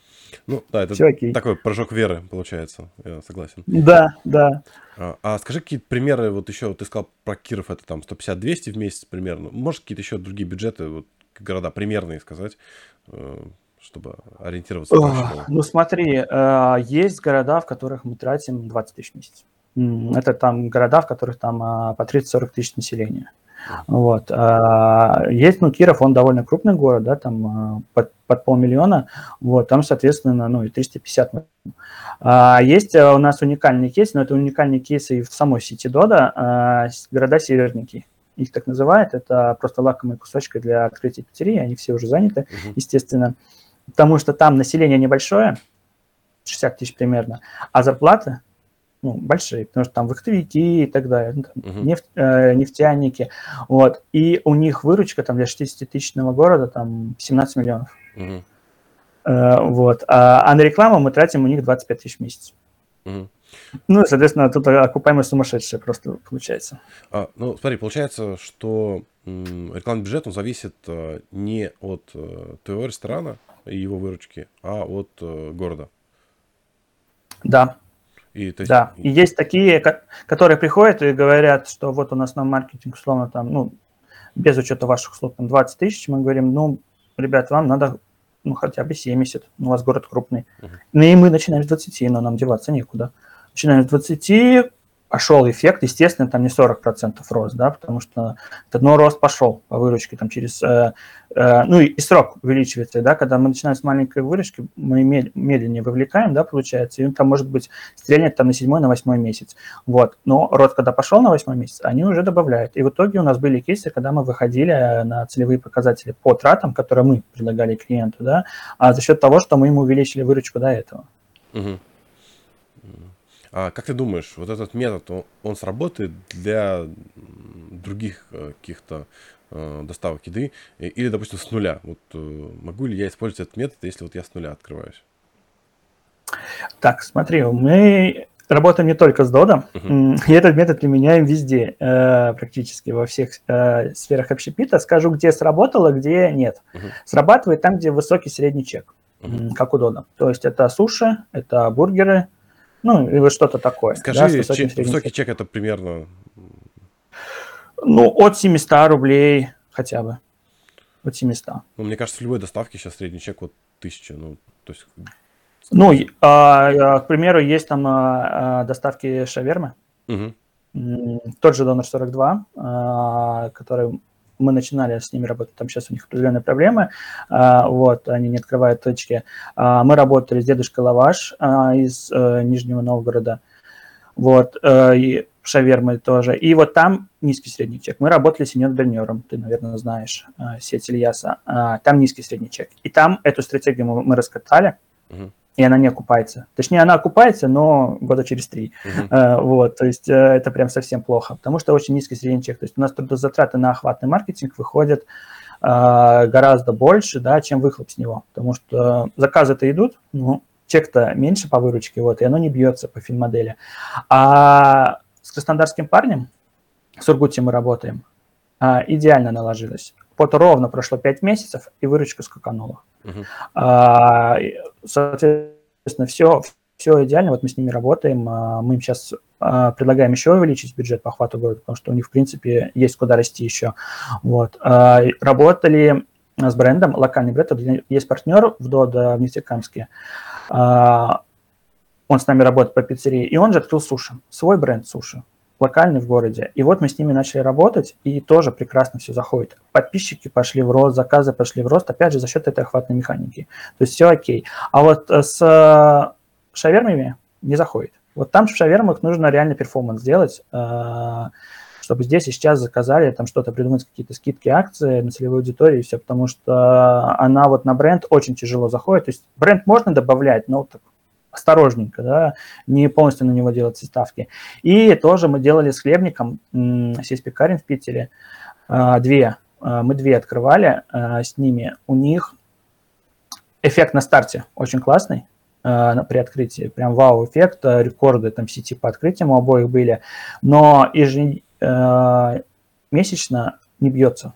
Ну, да, это все окей. такой прыжок веры получается, я согласен. Да, да. А, а скажи какие-то примеры, вот еще, вот ты сказал про Киров, это там 150-200 в месяц примерно, может какие-то еще другие бюджеты, вот города примерные сказать, э, чтобы ориентироваться? Ну смотри, э, есть города, в которых мы тратим 20 тысяч в месяц. Это там города, в которых там а, по 30-40 тысяч населения. Вот. А, есть, ну, Киров, он довольно крупный город, да, там а, под, под полмиллиона, вот, там, соответственно, ну, и 350. Есть у нас уникальный кейс, но это уникальный кейс и в самой сети Дода, города северники. Их так называют, это просто лакомые кусочки для открытия пиццерии, они все уже заняты, uh-huh. естественно, потому что там население небольшое, 60 тысяч примерно, а зарплаты ну, большие, потому что там вахтовики и так далее, ну, uh-huh. нефть, э, нефтяники, вот, и у них выручка там для 60-тысячного города там 17 миллионов, uh-huh. э, вот, а, а на рекламу мы тратим у них 25 тысяч в месяц. Uh-huh. Ну, соответственно, тут окупаемость сумасшедшая просто получается. А, ну, смотри, получается, что рекламный бюджет, он зависит а, не от а, твоего ресторана и его выручки, а от а, города. Да, и, то есть... Да, и есть такие, которые приходят и говорят, что вот у нас на маркетинг, условно, там, ну, без учета ваших услуг, там 20 тысяч, мы говорим, ну, ребят, вам надо ну, хотя бы 70, ну, у вас город крупный. Uh-huh. Ну, и мы начинаем с 20, но нам деваться некуда. Начинаем с 20, пошел эффект, естественно, там не 40% рост, да, потому что но рост пошел по выручке там через, э, э, ну и, и срок увеличивается, да, когда мы начинаем с маленькой выручки, мы медленнее вовлекаем, да, получается, и он там может быть стрельнет там на седьмой, на восьмой месяц, вот, но рост, когда пошел на восьмой месяц, они уже добавляют, и в итоге у нас были кейсы, когда мы выходили э, на целевые показатели по тратам, которые мы предлагали клиенту, да, а за счет того, что мы ему увеличили выручку до этого. Угу. А как ты думаешь, вот этот метод, он, он сработает для других э, каких-то э, доставок еды или, допустим, с нуля? Вот э, могу ли я использовать этот метод, если вот я с нуля открываюсь? Так, смотри, мы работаем не только с Додом, uh-huh. и этот метод применяем везде, практически во всех сферах общепита. Скажу, где сработало, где нет. Uh-huh. Срабатывает там, где высокий средний чек, uh-huh. как у Дода. То есть это суши, это бургеры, ну, или что-то такое. Скажи, да, чек, высокий чек это примерно? Ну, от 700 рублей хотя бы. От 700. Ну, мне кажется, в любой доставке сейчас средний чек вот 1000. Ну, то есть... Ну, а, а, к примеру, есть там а, а доставки шавермы. Угу. Тот же Донор 42, а, который мы начинали с ними работать, там сейчас у них определенные проблемы, а, вот, они не открывают точки. А, мы работали с дедушкой Лаваш а, из э, Нижнего Новгорода, вот, э, и шавермы тоже. И вот там низкий средний чек. Мы работали с Бельнером, ты, наверное, знаешь, э, сеть Ильяса. Там низкий средний чек. И там эту стратегию мы, мы раскатали. Uh-huh и она не окупается. Точнее, она окупается, но года через три. Uh-huh. Uh, вот, то есть uh, это прям совсем плохо, потому что очень низкий средний чек. То есть у нас трудозатраты на охватный маркетинг выходят uh, гораздо больше, да, чем выхлоп с него, потому что заказы-то идут, ну, чек-то меньше по выручке, вот, и оно не бьется по финмодели. А с краснодарским парнем, с Ургути мы работаем, идеально наложилось. Вот ровно прошло 5 месяцев, и выручка скаканула. Uh-huh. Соответственно, все, все идеально, вот мы с ними работаем, а, мы им сейчас а, предлагаем еще увеличить бюджет по охвату города, потому что у них, в принципе, есть куда расти еще. Вот. Работали с брендом, локальный бренд, есть партнер в ДОДа в Нефтекамске, он с нами работает по пиццерии, и он же открыл суши, свой бренд суши локальный в городе. И вот мы с ними начали работать, и тоже прекрасно все заходит. Подписчики пошли в рост, заказы пошли в рост, опять же, за счет этой охватной механики. То есть все окей. А вот э, с э, шавермами не заходит. Вот там в шавермах нужно реально перформанс сделать, э, чтобы здесь и сейчас заказали, там что-то придумать, какие-то скидки, акции на целевой аудитории и все, потому что она вот на бренд очень тяжело заходит. То есть бренд можно добавлять, но так осторожненько, да, не полностью на него делать ставки. И тоже мы делали с хлебником, сеть пекарен в Питере, а, две, а, мы две открывали а, с ними. У них эффект на старте очень классный, при открытии. Прям вау-эффект, рекорды там сети по открытиям у обоих были, но ежемесячно не бьется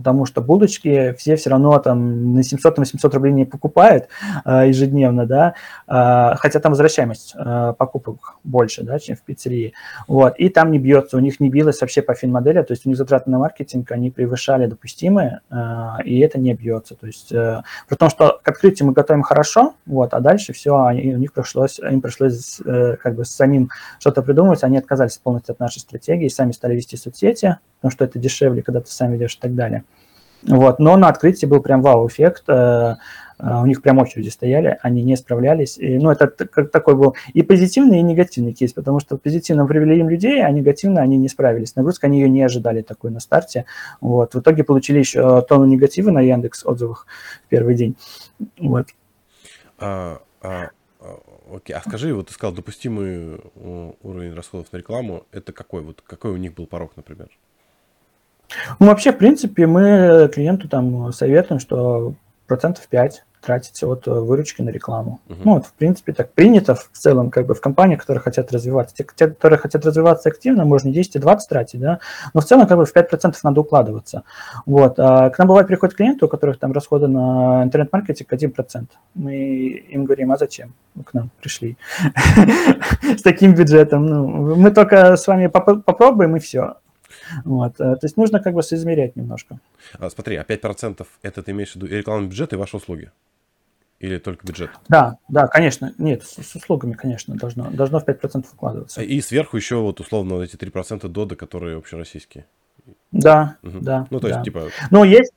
потому что булочки все все равно там на 700-800 рублей не покупают э, ежедневно, да, э, хотя там возвращаемость э, покупок больше, да, чем в пиццерии, вот, и там не бьется, у них не билось вообще по фин-модели, то есть у них затраты на маркетинг, они превышали допустимые, э, и это не бьется, то есть э, при том, что к открытию мы готовим хорошо, вот, а дальше все, они, у них пришлось, им пришлось э, как бы самим что-то придумывать, они отказались полностью от нашей стратегии, сами стали вести соцсети, потому что это дешевле, когда ты сам ведешь и так далее. Вот. Но на открытии был прям вау-эффект. Э, э, у них прям очереди стояли, они не справлялись. И, ну, это как такой был и позитивный, и негативный кейс, потому что позитивно привели им людей, а негативно они не справились. Нагрузка они ее не ожидали такой на старте. Вот. В итоге получили еще тонну негатива на Яндекс отзывах в первый день. Вот. А, а, а окей, а скажи, вот ты сказал, допустимый уровень расходов на рекламу, это какой? Вот какой у них был порог, например? Ну, вообще, в принципе, мы клиенту там советуем, что процентов 5 тратить от э, выручки на рекламу. Uh-huh. Ну, вот, в принципе, так принято в целом, как бы в компаниях, которые хотят развиваться. Те, те которые хотят развиваться активно, можно 10 и 20 тратить, да, но в целом, как бы, в 5% надо укладываться. Вот. А к нам бывает приходят клиенты, у которых там расходы на интернет-маркетинг 1%. Мы им говорим, а зачем вы к нам пришли с таким бюджетом? Ну, мы только с вами попробуем, и все. Вот. Э, то есть нужно как бы соизмерять немножко. А, смотри, а 5% это ты имеешь в виду и рекламный бюджет, и ваши услуги? Или только бюджет? Да, да, конечно. Нет, с, с услугами, конечно, должно, должно в 5% вкладываться. И сверху еще вот условно эти 3% дода, которые общероссийские. Да, Мгм. да. Ну, то есть, да. типа, Ну, есть,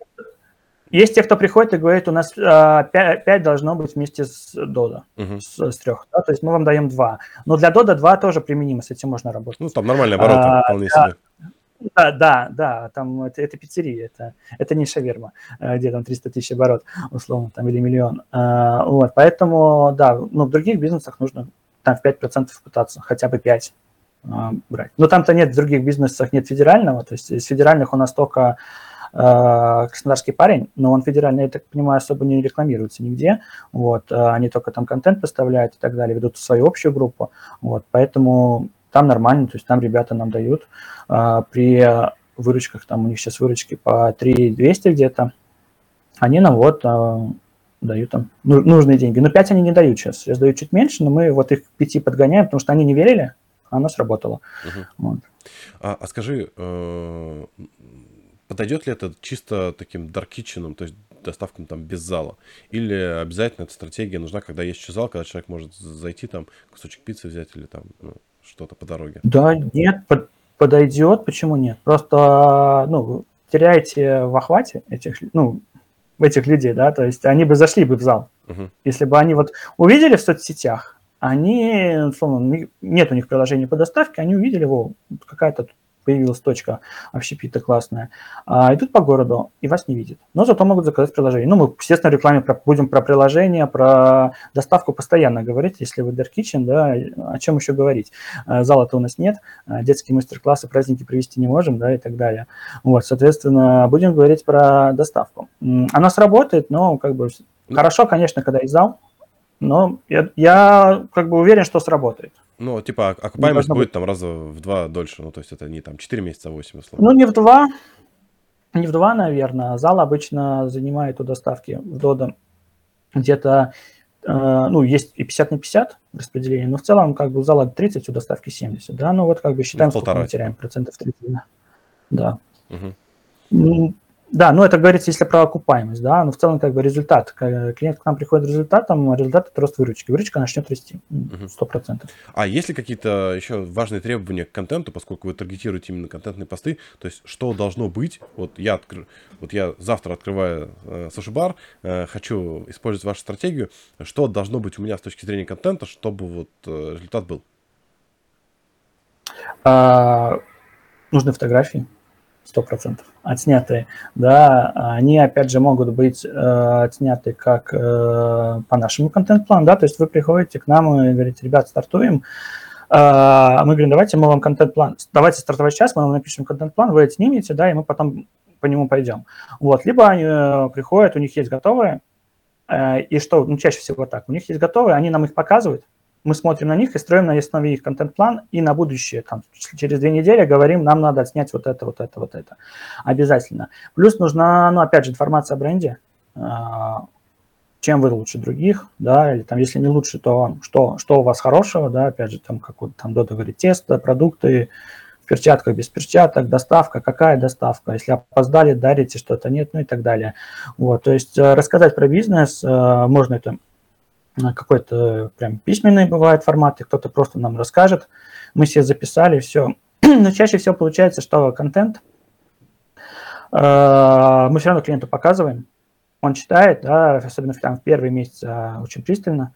есть те, кто приходит и говорит, у нас а, 5, должно быть вместе с Дода, мгм. с, с трех. Да? То есть мы вам даем 2. Но для Дода 2 тоже применимо, с этим можно работать. ну, там нормальные обороты, А, вполне да. себе. Да, да, да, там это, это пиццерия, это, это не шаверма, э, где там 300 тысяч оборот, условно, там, или миллион. А, Вот, поэтому, да, ну, в других бизнесах нужно там в 5% пытаться, хотя бы 5 а, брать. Но там-то нет, в других бизнесах нет федерального, то есть из федеральных у нас только э, краснодарский парень, но он федеральный, я так понимаю, особо не рекламируется нигде, вот, а они только там контент поставляют и так далее, ведут свою общую группу, вот, поэтому там нормально, то есть там ребята нам дают, а, при выручках, там у них сейчас выручки по 3200 где-то, они нам вот а, дают там ну- нужные деньги. Но 5 они не дают сейчас, сейчас дают чуть меньше, но мы вот их к 5 подгоняем, потому что они не верили, а оно сработало. Мгм. Вот. А, а скажи, э, подойдет ли это чисто таким даркитченом, то есть доставкам там без зала? Или обязательно эта стратегия нужна, когда есть еще зал, когда человек может зайти там, кусочек пиццы взять или там ну, что-то по дороге? Да, нет, под- подойдет, почему нет? Просто, ну, теряете в охвате этих, ну, этих людей, да, то есть они бы зашли бы в зал, Мгм. Если бы они вот увидели в соцсетях, они, условно, не- нет у них приложения по доставке, они увидели его, какая-то тут появилась точка общепита классная, а, идут по городу и вас не видят. Но зато могут заказать приложение. Ну, мы, естественно, в рекламе про- будем про приложение, про доставку постоянно говорить, если вы Dark Kitchen, да, о чем еще говорить. А, Зала-то у нас нет, а, детские мастер-классы, праздники провести не можем, да, и так далее. Вот, соответственно, будем говорить про доставку. Она сработает, но как бы Ну. хорошо, конечно, когда есть зал, но я, я как бы уверен, что сработает. Ну, типа, ок- окупаемость будет там раза в два дольше, ну, то есть это не там 4 месяца, а 8, условно. Ну, не в два, не в два, наверное. Зал обычно занимает у доставки в Дода где-то, э, ну, есть и 50 на 50 распределение, но в целом как бы у зала 30, у доставки 70, да, ну вот как бы считаем, сколько полтора, мы теряем, процентов 30, да. Да. Мгм. Да, ну это говорится, если про окупаемость, да, но в целом как бы результат, клиент к нам приходит результатом, результат это рост выручки, выручка начнет расти, м, Мгм. 100%. А есть ли какие-то еще важные требования к контенту, поскольку вы таргетируете именно контентные посты? То есть, что должно быть? Вот я, откры- вот я завтра открываю э, суши-бар, э, хочу использовать вашу стратегию. Что должно быть у меня с точки зрения контента, чтобы вот э, результат был? А, нужны фотографии, 100%, отснятые, да, они, опять же, могут быть э, отсняты как э, по нашему контент-плану, да, то есть вы приходите к нам и говорите, ребят, стартуем, А, мы говорим, давайте мы вам контент-план, давайте стартовать сейчас, мы вам напишем контент-план, вы отснимете, да, и мы потом по нему пойдем. Вот, либо они э, приходят, у них есть готовые, э, и что, ну, чаще всего так, у них есть готовые, они нам их показывают, мы смотрим на них и строим на основе их контент-план, и на будущее, там, через две недели говорим, нам надо отснять вот это, вот это, вот это. Обязательно. Плюс нужна, ну, опять же, информация о бренде, а, чем вы лучше других, да, или там, если не лучше, то что, что у вас хорошего, да, опять же, там, как вот там Дода говорит, тесто, продукты, в перчатках, без перчаток, доставка, какая доставка, если опоздали, дарите что-то, нет, ну и так далее. Вот, то есть э, рассказать про бизнес, э, можно это какой-то прям письменный бывает формат, и кто-то просто нам расскажет, мы себе записали, все. Но чаще всего получается, что контент э, мы все равно клиенту показываем, он читает, да, особенно там, в первый месяц э, очень пристально,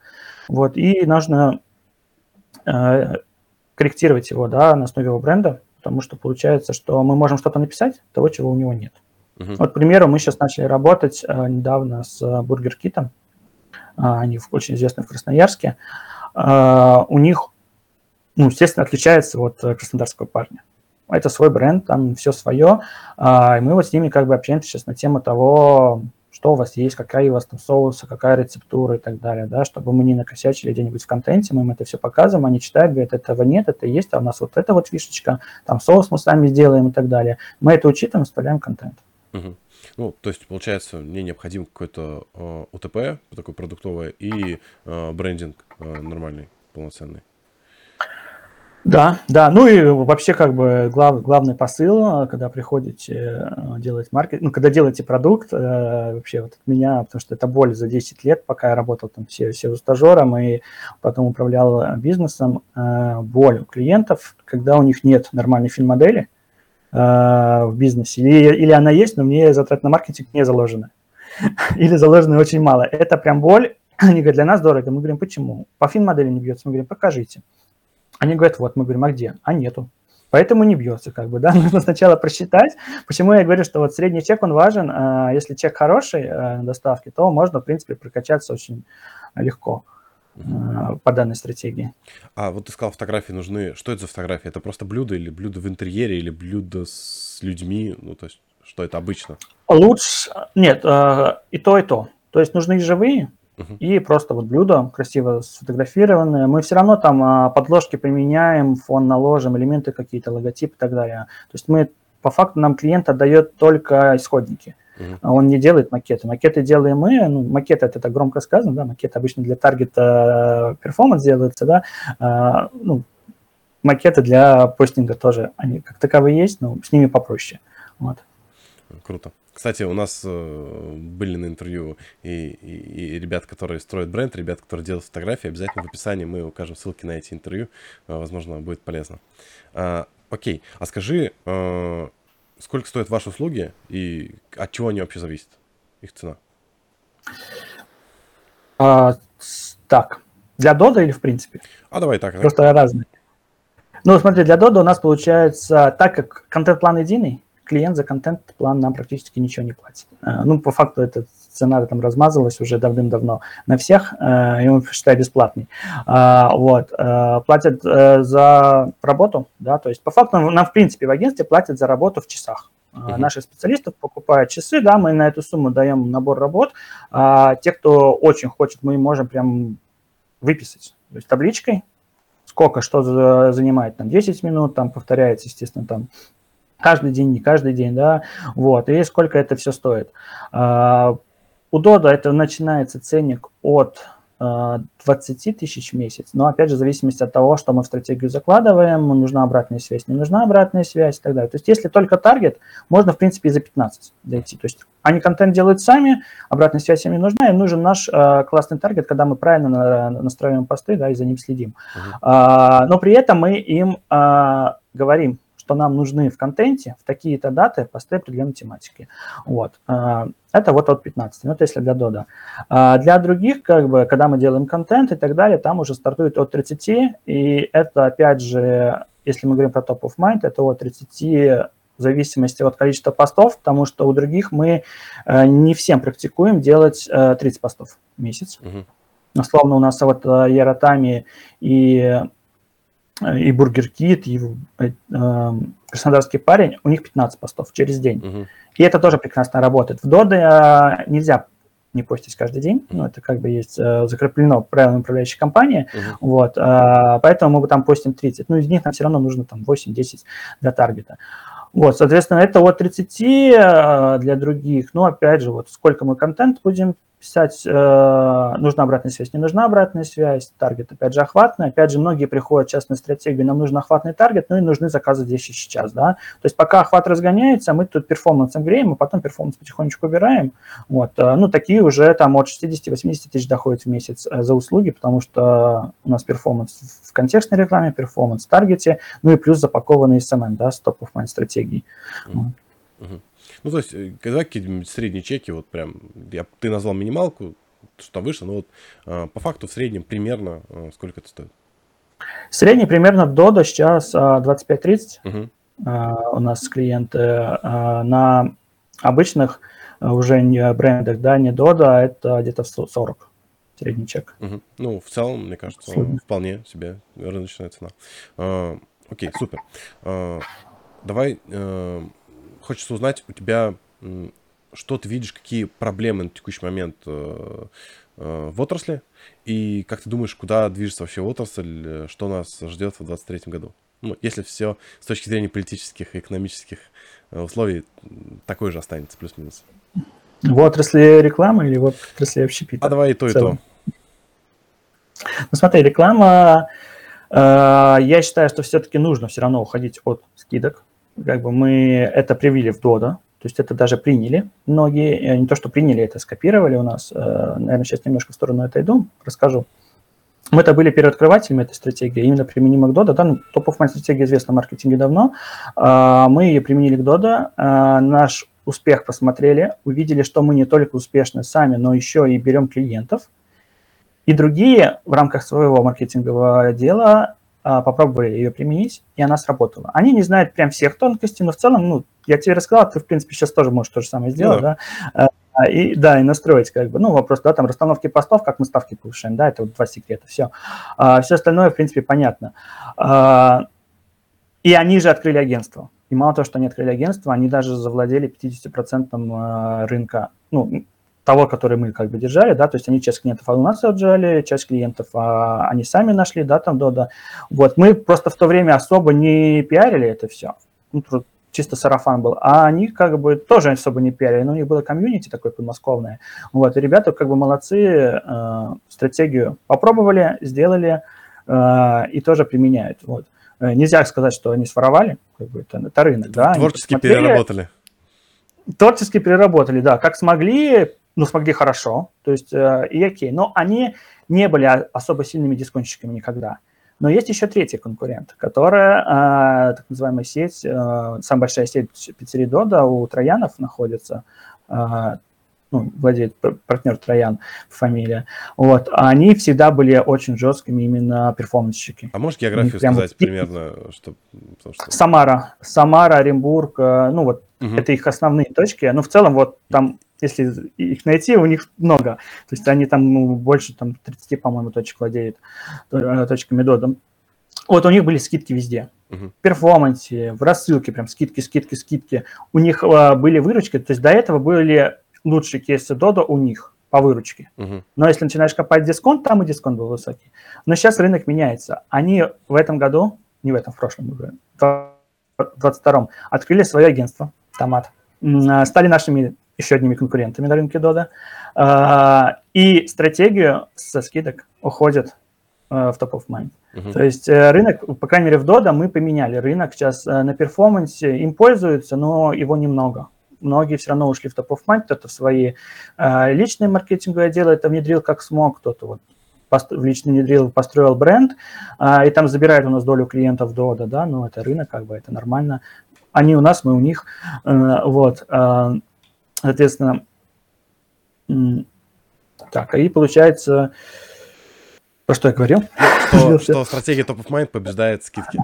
вот, и нужно э, корректировать его, да, на основе его бренда, потому что получается, что мы можем что-то написать, того, чего у него нет. Мгм. Вот, к примеру, мы сейчас начали работать э, недавно с Бургер Китом, они в- очень известны в Красноярске. А, У них, ну, естественно, отличается от э, краснодарского парня. Это свой бренд, там все свое. А, И мы вот с ними как бы общаемся сейчас на тему того, что у вас есть, какая у вас там соусы, какая рецептура и так далее, да, чтобы мы не накосячили где-нибудь в контенте, мы им это все показываем, они читают, говорят, этого нет, это есть, а у нас вот эта вот фишечка, там соус мы сами сделаем и так далее. Мы это учитываем, вставляем контент. Мгм. Ну, то есть, получается, мне необходим какой-то э, УТП, такой продуктовый, и э, брендинг э, нормальный, полноценный. Да, да. Ну и вообще как бы глав, главный посыл, когда приходите делать маркет, ну когда делаете продукт, вообще вот от меня, потому что это боль за 10 лет, пока я работал там все, все стажером и потом управлял бизнесом, боль у клиентов, когда у них нет нормальной фин-модели в бизнесе, или, или она есть, но мне затрат на маркетинг не заложены, или заложены очень мало. Это прям боль, они говорят, для нас дорого. Мы говорим, почему? По фин-модели не бьется. Мы говорим, покажите. Они говорят, вот, мы говорим, а где? А нету. Поэтому не бьется, как бы, да, нужно сначала просчитать. Почему я говорю, что вот средний чек, он важен. А если чек хороший э, на доставке, то можно, в принципе, прокачаться очень легко э, по данной стратегии. А вот ты сказал, фотографии нужны. Что это за фотографии? Это просто блюдо или блюдо в интерьере, или блюдо с людьми? Ну, то есть, что это обычно? Лучше... Нет, э, и то, и то. То есть нужны живые, и просто вот блюдо красиво сфотографированное. Мы все равно там а, подложки применяем, фон наложим, элементы какие-то, логотипы и так далее. То есть мы по факту нам клиент отдает только исходники. Uh-huh. Он не делает макеты. Макеты делаем мы. Ну, макеты это так громко сказано, да, макеты обычно для таргета перформанс делаются, да. А, ну, макеты для постинга тоже, они как таковые есть, но с ними попроще. Вот. Круто. Кстати, у нас э, были на интервью и, и, и ребят, которые строят бренд, ребят, которые делают фотографии. Обязательно в описании мы укажем ссылки на эти интервью. Э, возможно, будет полезно. А, окей, а скажи, э, сколько стоят ваши услуги и от чего они вообще зависят, их цена? А, так, для Дода или в принципе? А давай так. Просто разные. Ну, смотри, для Дода у нас получается, так как контент-план единый, клиент за контент-план нам практически ничего не платит. Э, ну, по факту эта цена там размазалась уже давным-давно на всех, э, и он, считай, бесплатный. А, вот. Э, платят за работу, да, то есть по факту нам, в принципе, в агентстве платят за работу в часах. Uh-huh. Наши специалисты покупают часы, да, мы на эту сумму даем набор работ. А те, кто очень хочет, мы можем прям выписать, то есть табличкой, сколько что занимает, там 10 минут, там повторяется, естественно, там каждый день, не каждый день, да, вот, и сколько это все стоит. А, у Дода это начинается ценник от 20 а, тысяч в месяц, но опять же в зависимости от того, что мы в стратегию закладываем, нужна обратная связь, не нужна обратная связь и так далее. То есть если только таргет, можно в принципе и за 15 дойти. То есть они контент делают сами, обратная связь им не нужна, им нужен наш э, классный таргет, когда мы правильно настраиваем посты, да, и за ним следим. Uh-huh. но при этом мы им говорим, что нам нужны в контенте в такие-то даты посты определенной тематики. Вот. А, это вот от 15, ну это если для Дода. А для других, как бы, когда мы делаем контент и так далее, там уже стартует от 30, и это, опять же, если мы говорим про Top of Mind, это от 30 в зависимости от количества постов, потому что у других мы э, не всем практикуем делать 30 э, постов в месяц. Uh-huh. Условно у нас вот Яротами и и Бургер Кит, и э, эм, Краснодарский парень, у них 15 постов через день. Угу. И это тоже прекрасно работает. В Доде э, нельзя не постить каждый день, ну, это как бы есть э, закреплено правилами управляющей компании, uh-huh. вот, э, поэтому мы там постим 30, ну, из них нам все равно нужно там 8-10 для таргета. Вот, соответственно, это от 30 э, для других, ну, опять же, вот сколько мы контент будем писать, э, нужна обратная связь, не нужна обратная связь, таргет, опять же, охватный, опять же, многие приходят сейчас на стратегию, нам нужен охватный таргет, ну и нужны заказы здесь и сейчас, да, то есть пока охват разгоняется, мы тут перформансом греем, а потом performance потихонечку убираем, вот, э, ну, такие уже там от 60-80 тысяч доходят в месяц э, за услуги, потому что у нас performance в контекстной рекламе, performance в таргете, ну и плюс запакованный SMM, да, с top of mind стратегии. Mm-hmm. Вот. Ну, то есть, э, когда какие-нибудь средние чеки, вот прям, я, ты назвал минималку, что там вышло, но вот э, по факту в среднем примерно э, сколько это стоит? Средний примерно до сейчас 25-30 угу. у нас клиенты на обычных уже не брендах, да, не Дода, это где-то 40 средний чек. Угу. Ну, в целом, мне кажется, Средний. вполне себе рыночная цена. А, окей, супер. А, давай хочется узнать у тебя, что ты видишь, какие проблемы на текущий момент э, э, в отрасли, и как ты думаешь, куда движется вообще отрасль, э, что нас ждет в 2023 году? Ну, если все с точки зрения политических и экономических условий такое же останется, плюс-минус. В отрасли рекламы или в отрасли общепита? А давай и то, и то. Ну смотри, реклама Э, я считаю, что все-таки нужно все равно уходить от скидок. Как бы мы это привили в Dodo, то есть это даже приняли многие, э, не то, что приняли, это скопировали у нас. Наверное, сейчас немножко в сторону отойду, расскажу. Мы это были первооткрывателями этой стратегии, именно применимо к Dodo. Да, ну, топ-офф стратегия известна в маркетинге давно. Мы ее применили к Dodo. Наш успех посмотрели, увидели, что мы не только успешны сами, но еще и берем клиентов – и другие в рамках своего маркетингового дела а, попробовали ее применить, и она сработала. Они не знают прям всех тонкостей, но в целом, ну, я тебе рассказал, ты, в принципе, сейчас тоже можешь то же самое сделать, да, да? А, и, да, и настроить, как бы, ну, вопрос, да, там, расстановки постов, как мы ставки повышаем, да, это вот два секрета, все. А, все остальное, в принципе, понятно. А, и они же открыли агентство. И мало того, что они открыли агентство, они даже завладели 50% а, рынка, ну, того, который мы как бы держали, да, то есть они часть клиентов у нас отжали, часть клиентов а, они сами нашли, да, там, да, да. Вот, мы просто в то время особо не пиарили это все, ну, чисто сарафан был, а они как бы тоже особо не пиарили, но у них было комьюнити такое подмосковное, вот, и ребята как бы молодцы, э, стратегию попробовали, сделали э, и тоже применяют, вот. Э, нельзя сказать, что они своровали, как бы это, это рынок, да. Творчески переработали творчески переработали, да, как смогли, ну, смогли хорошо, то есть э, и окей, но они не были особо сильными дисконтчиками никогда. Но есть еще третий конкурент, которая, э, так называемая сеть, э, самая большая сеть пиццерий Дода у Троянов находится, э, ну, владеет партнер Троян, фамилия, вот, они всегда были очень жесткими именно перформансщики. А можешь географию прям сказать примерно? Что, что... Самара, Самара, Оренбург, э, ну вот, угу. это их основные точки, но в целом вот там если их найти, у них много. То есть они там ну, больше там, 30, по-моему, точек владеют э, точками Дода. Вот у них были скидки везде. Uh-huh. В перформансе, в рассылке, прям скидки, скидки, скидки. У них а, были выручки, то есть до этого были лучшие кейсы Dodo у них по выручке. Uh-huh. Но если начинаешь копать дисконт, там и дисконт был высокий. Но сейчас рынок меняется. Они в этом году, не в этом, в прошлом в 2022 открыли свое агентство, Томат. А, стали нашими еще одними конкурентами на рынке Дода. А, и стратегию со скидок уходит а, в top of mind. Uh-huh. То есть э, рынок, по крайней мере, в Дода мы поменяли рынок сейчас э, на перформансе, им пользуются, но его немного. Многие все равно ушли в top of mind, кто-то в свои э, личные маркетинговые отделы это внедрил как смог, кто-то вот в личный внедрил, построил бренд, и там забирает у нас долю клиентов Дода, да, но это рынок, как бы это нормально. Они у нас, мы у них, вот. Соответственно, так, и получается, про что я говорил? Что, что стратегия Top of Mind побеждает скидки.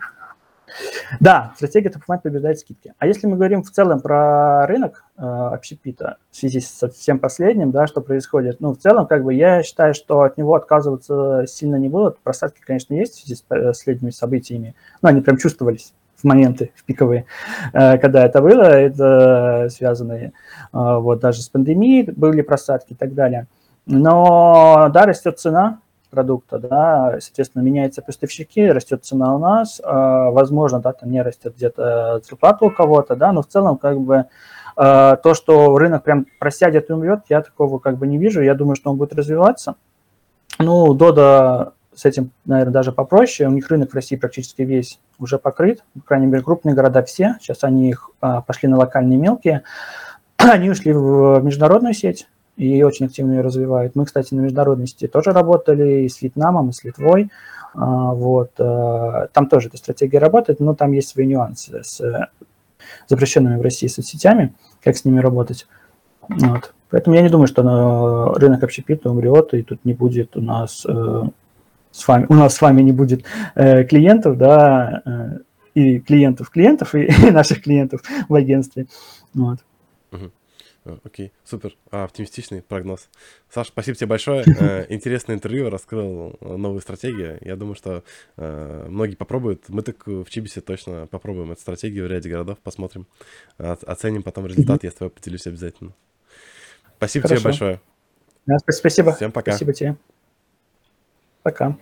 Да, стратегия Top of Mind побеждает скидки. А если мы говорим в целом про рынок э, общепита в связи со всем последним, да, что происходит, ну, в целом, как бы, я считаю, что от него отказываться сильно не будут. Просадки, конечно, есть в связи с последними событиями, но они прям чувствовались моменты, в пиковые, э, когда это было, это связанные э, вот даже с пандемией, были просадки и так далее. Но, да, растет цена продукта, да, соответственно, меняются поставщики, растет цена у нас, э, возможно, да, там не растет где-то зарплата у кого-то, да, но в целом, как бы, то, что рынок прям просядет и умрет, я такого как бы не вижу, я думаю, что он будет развиваться. Ну, Дода с этим, наверное, даже попроще. У них рынок в России практически весь уже покрыт, по крайней мере, крупные города все. Сейчас они их а, пошли на локальные мелкие. Они ушли в международную сеть и очень активно ее развивают. Мы, кстати, на международной сети тоже работали и с Вьетнамом, и с Литвой. А, вот. А, там тоже эта стратегия работает, но там есть свои нюансы с запрещенными в России соцсетями, как с ними работать. Вот. Поэтому я не думаю, что рынок общепита умрет, и тут не будет у нас э, с вами, у нас с вами не будет э, клиентов, да, э, и клиентов клиентов, и, и наших клиентов в агентстве. Вот. Угу. Окей, супер. А, оптимистичный прогноз. Саш, спасибо тебе большое. Э, интересное интервью, раскрыл новую стратегию. Я думаю, что э, многие попробуют. Мы так в Чибисе точно попробуем эту стратегию в ряде городов, посмотрим, оценим потом результат. Я с тобой поделюсь обязательно. Спасибо Хорошо. тебе большое. Да, спасибо. Всем пока. Спасибо тебе. Пока.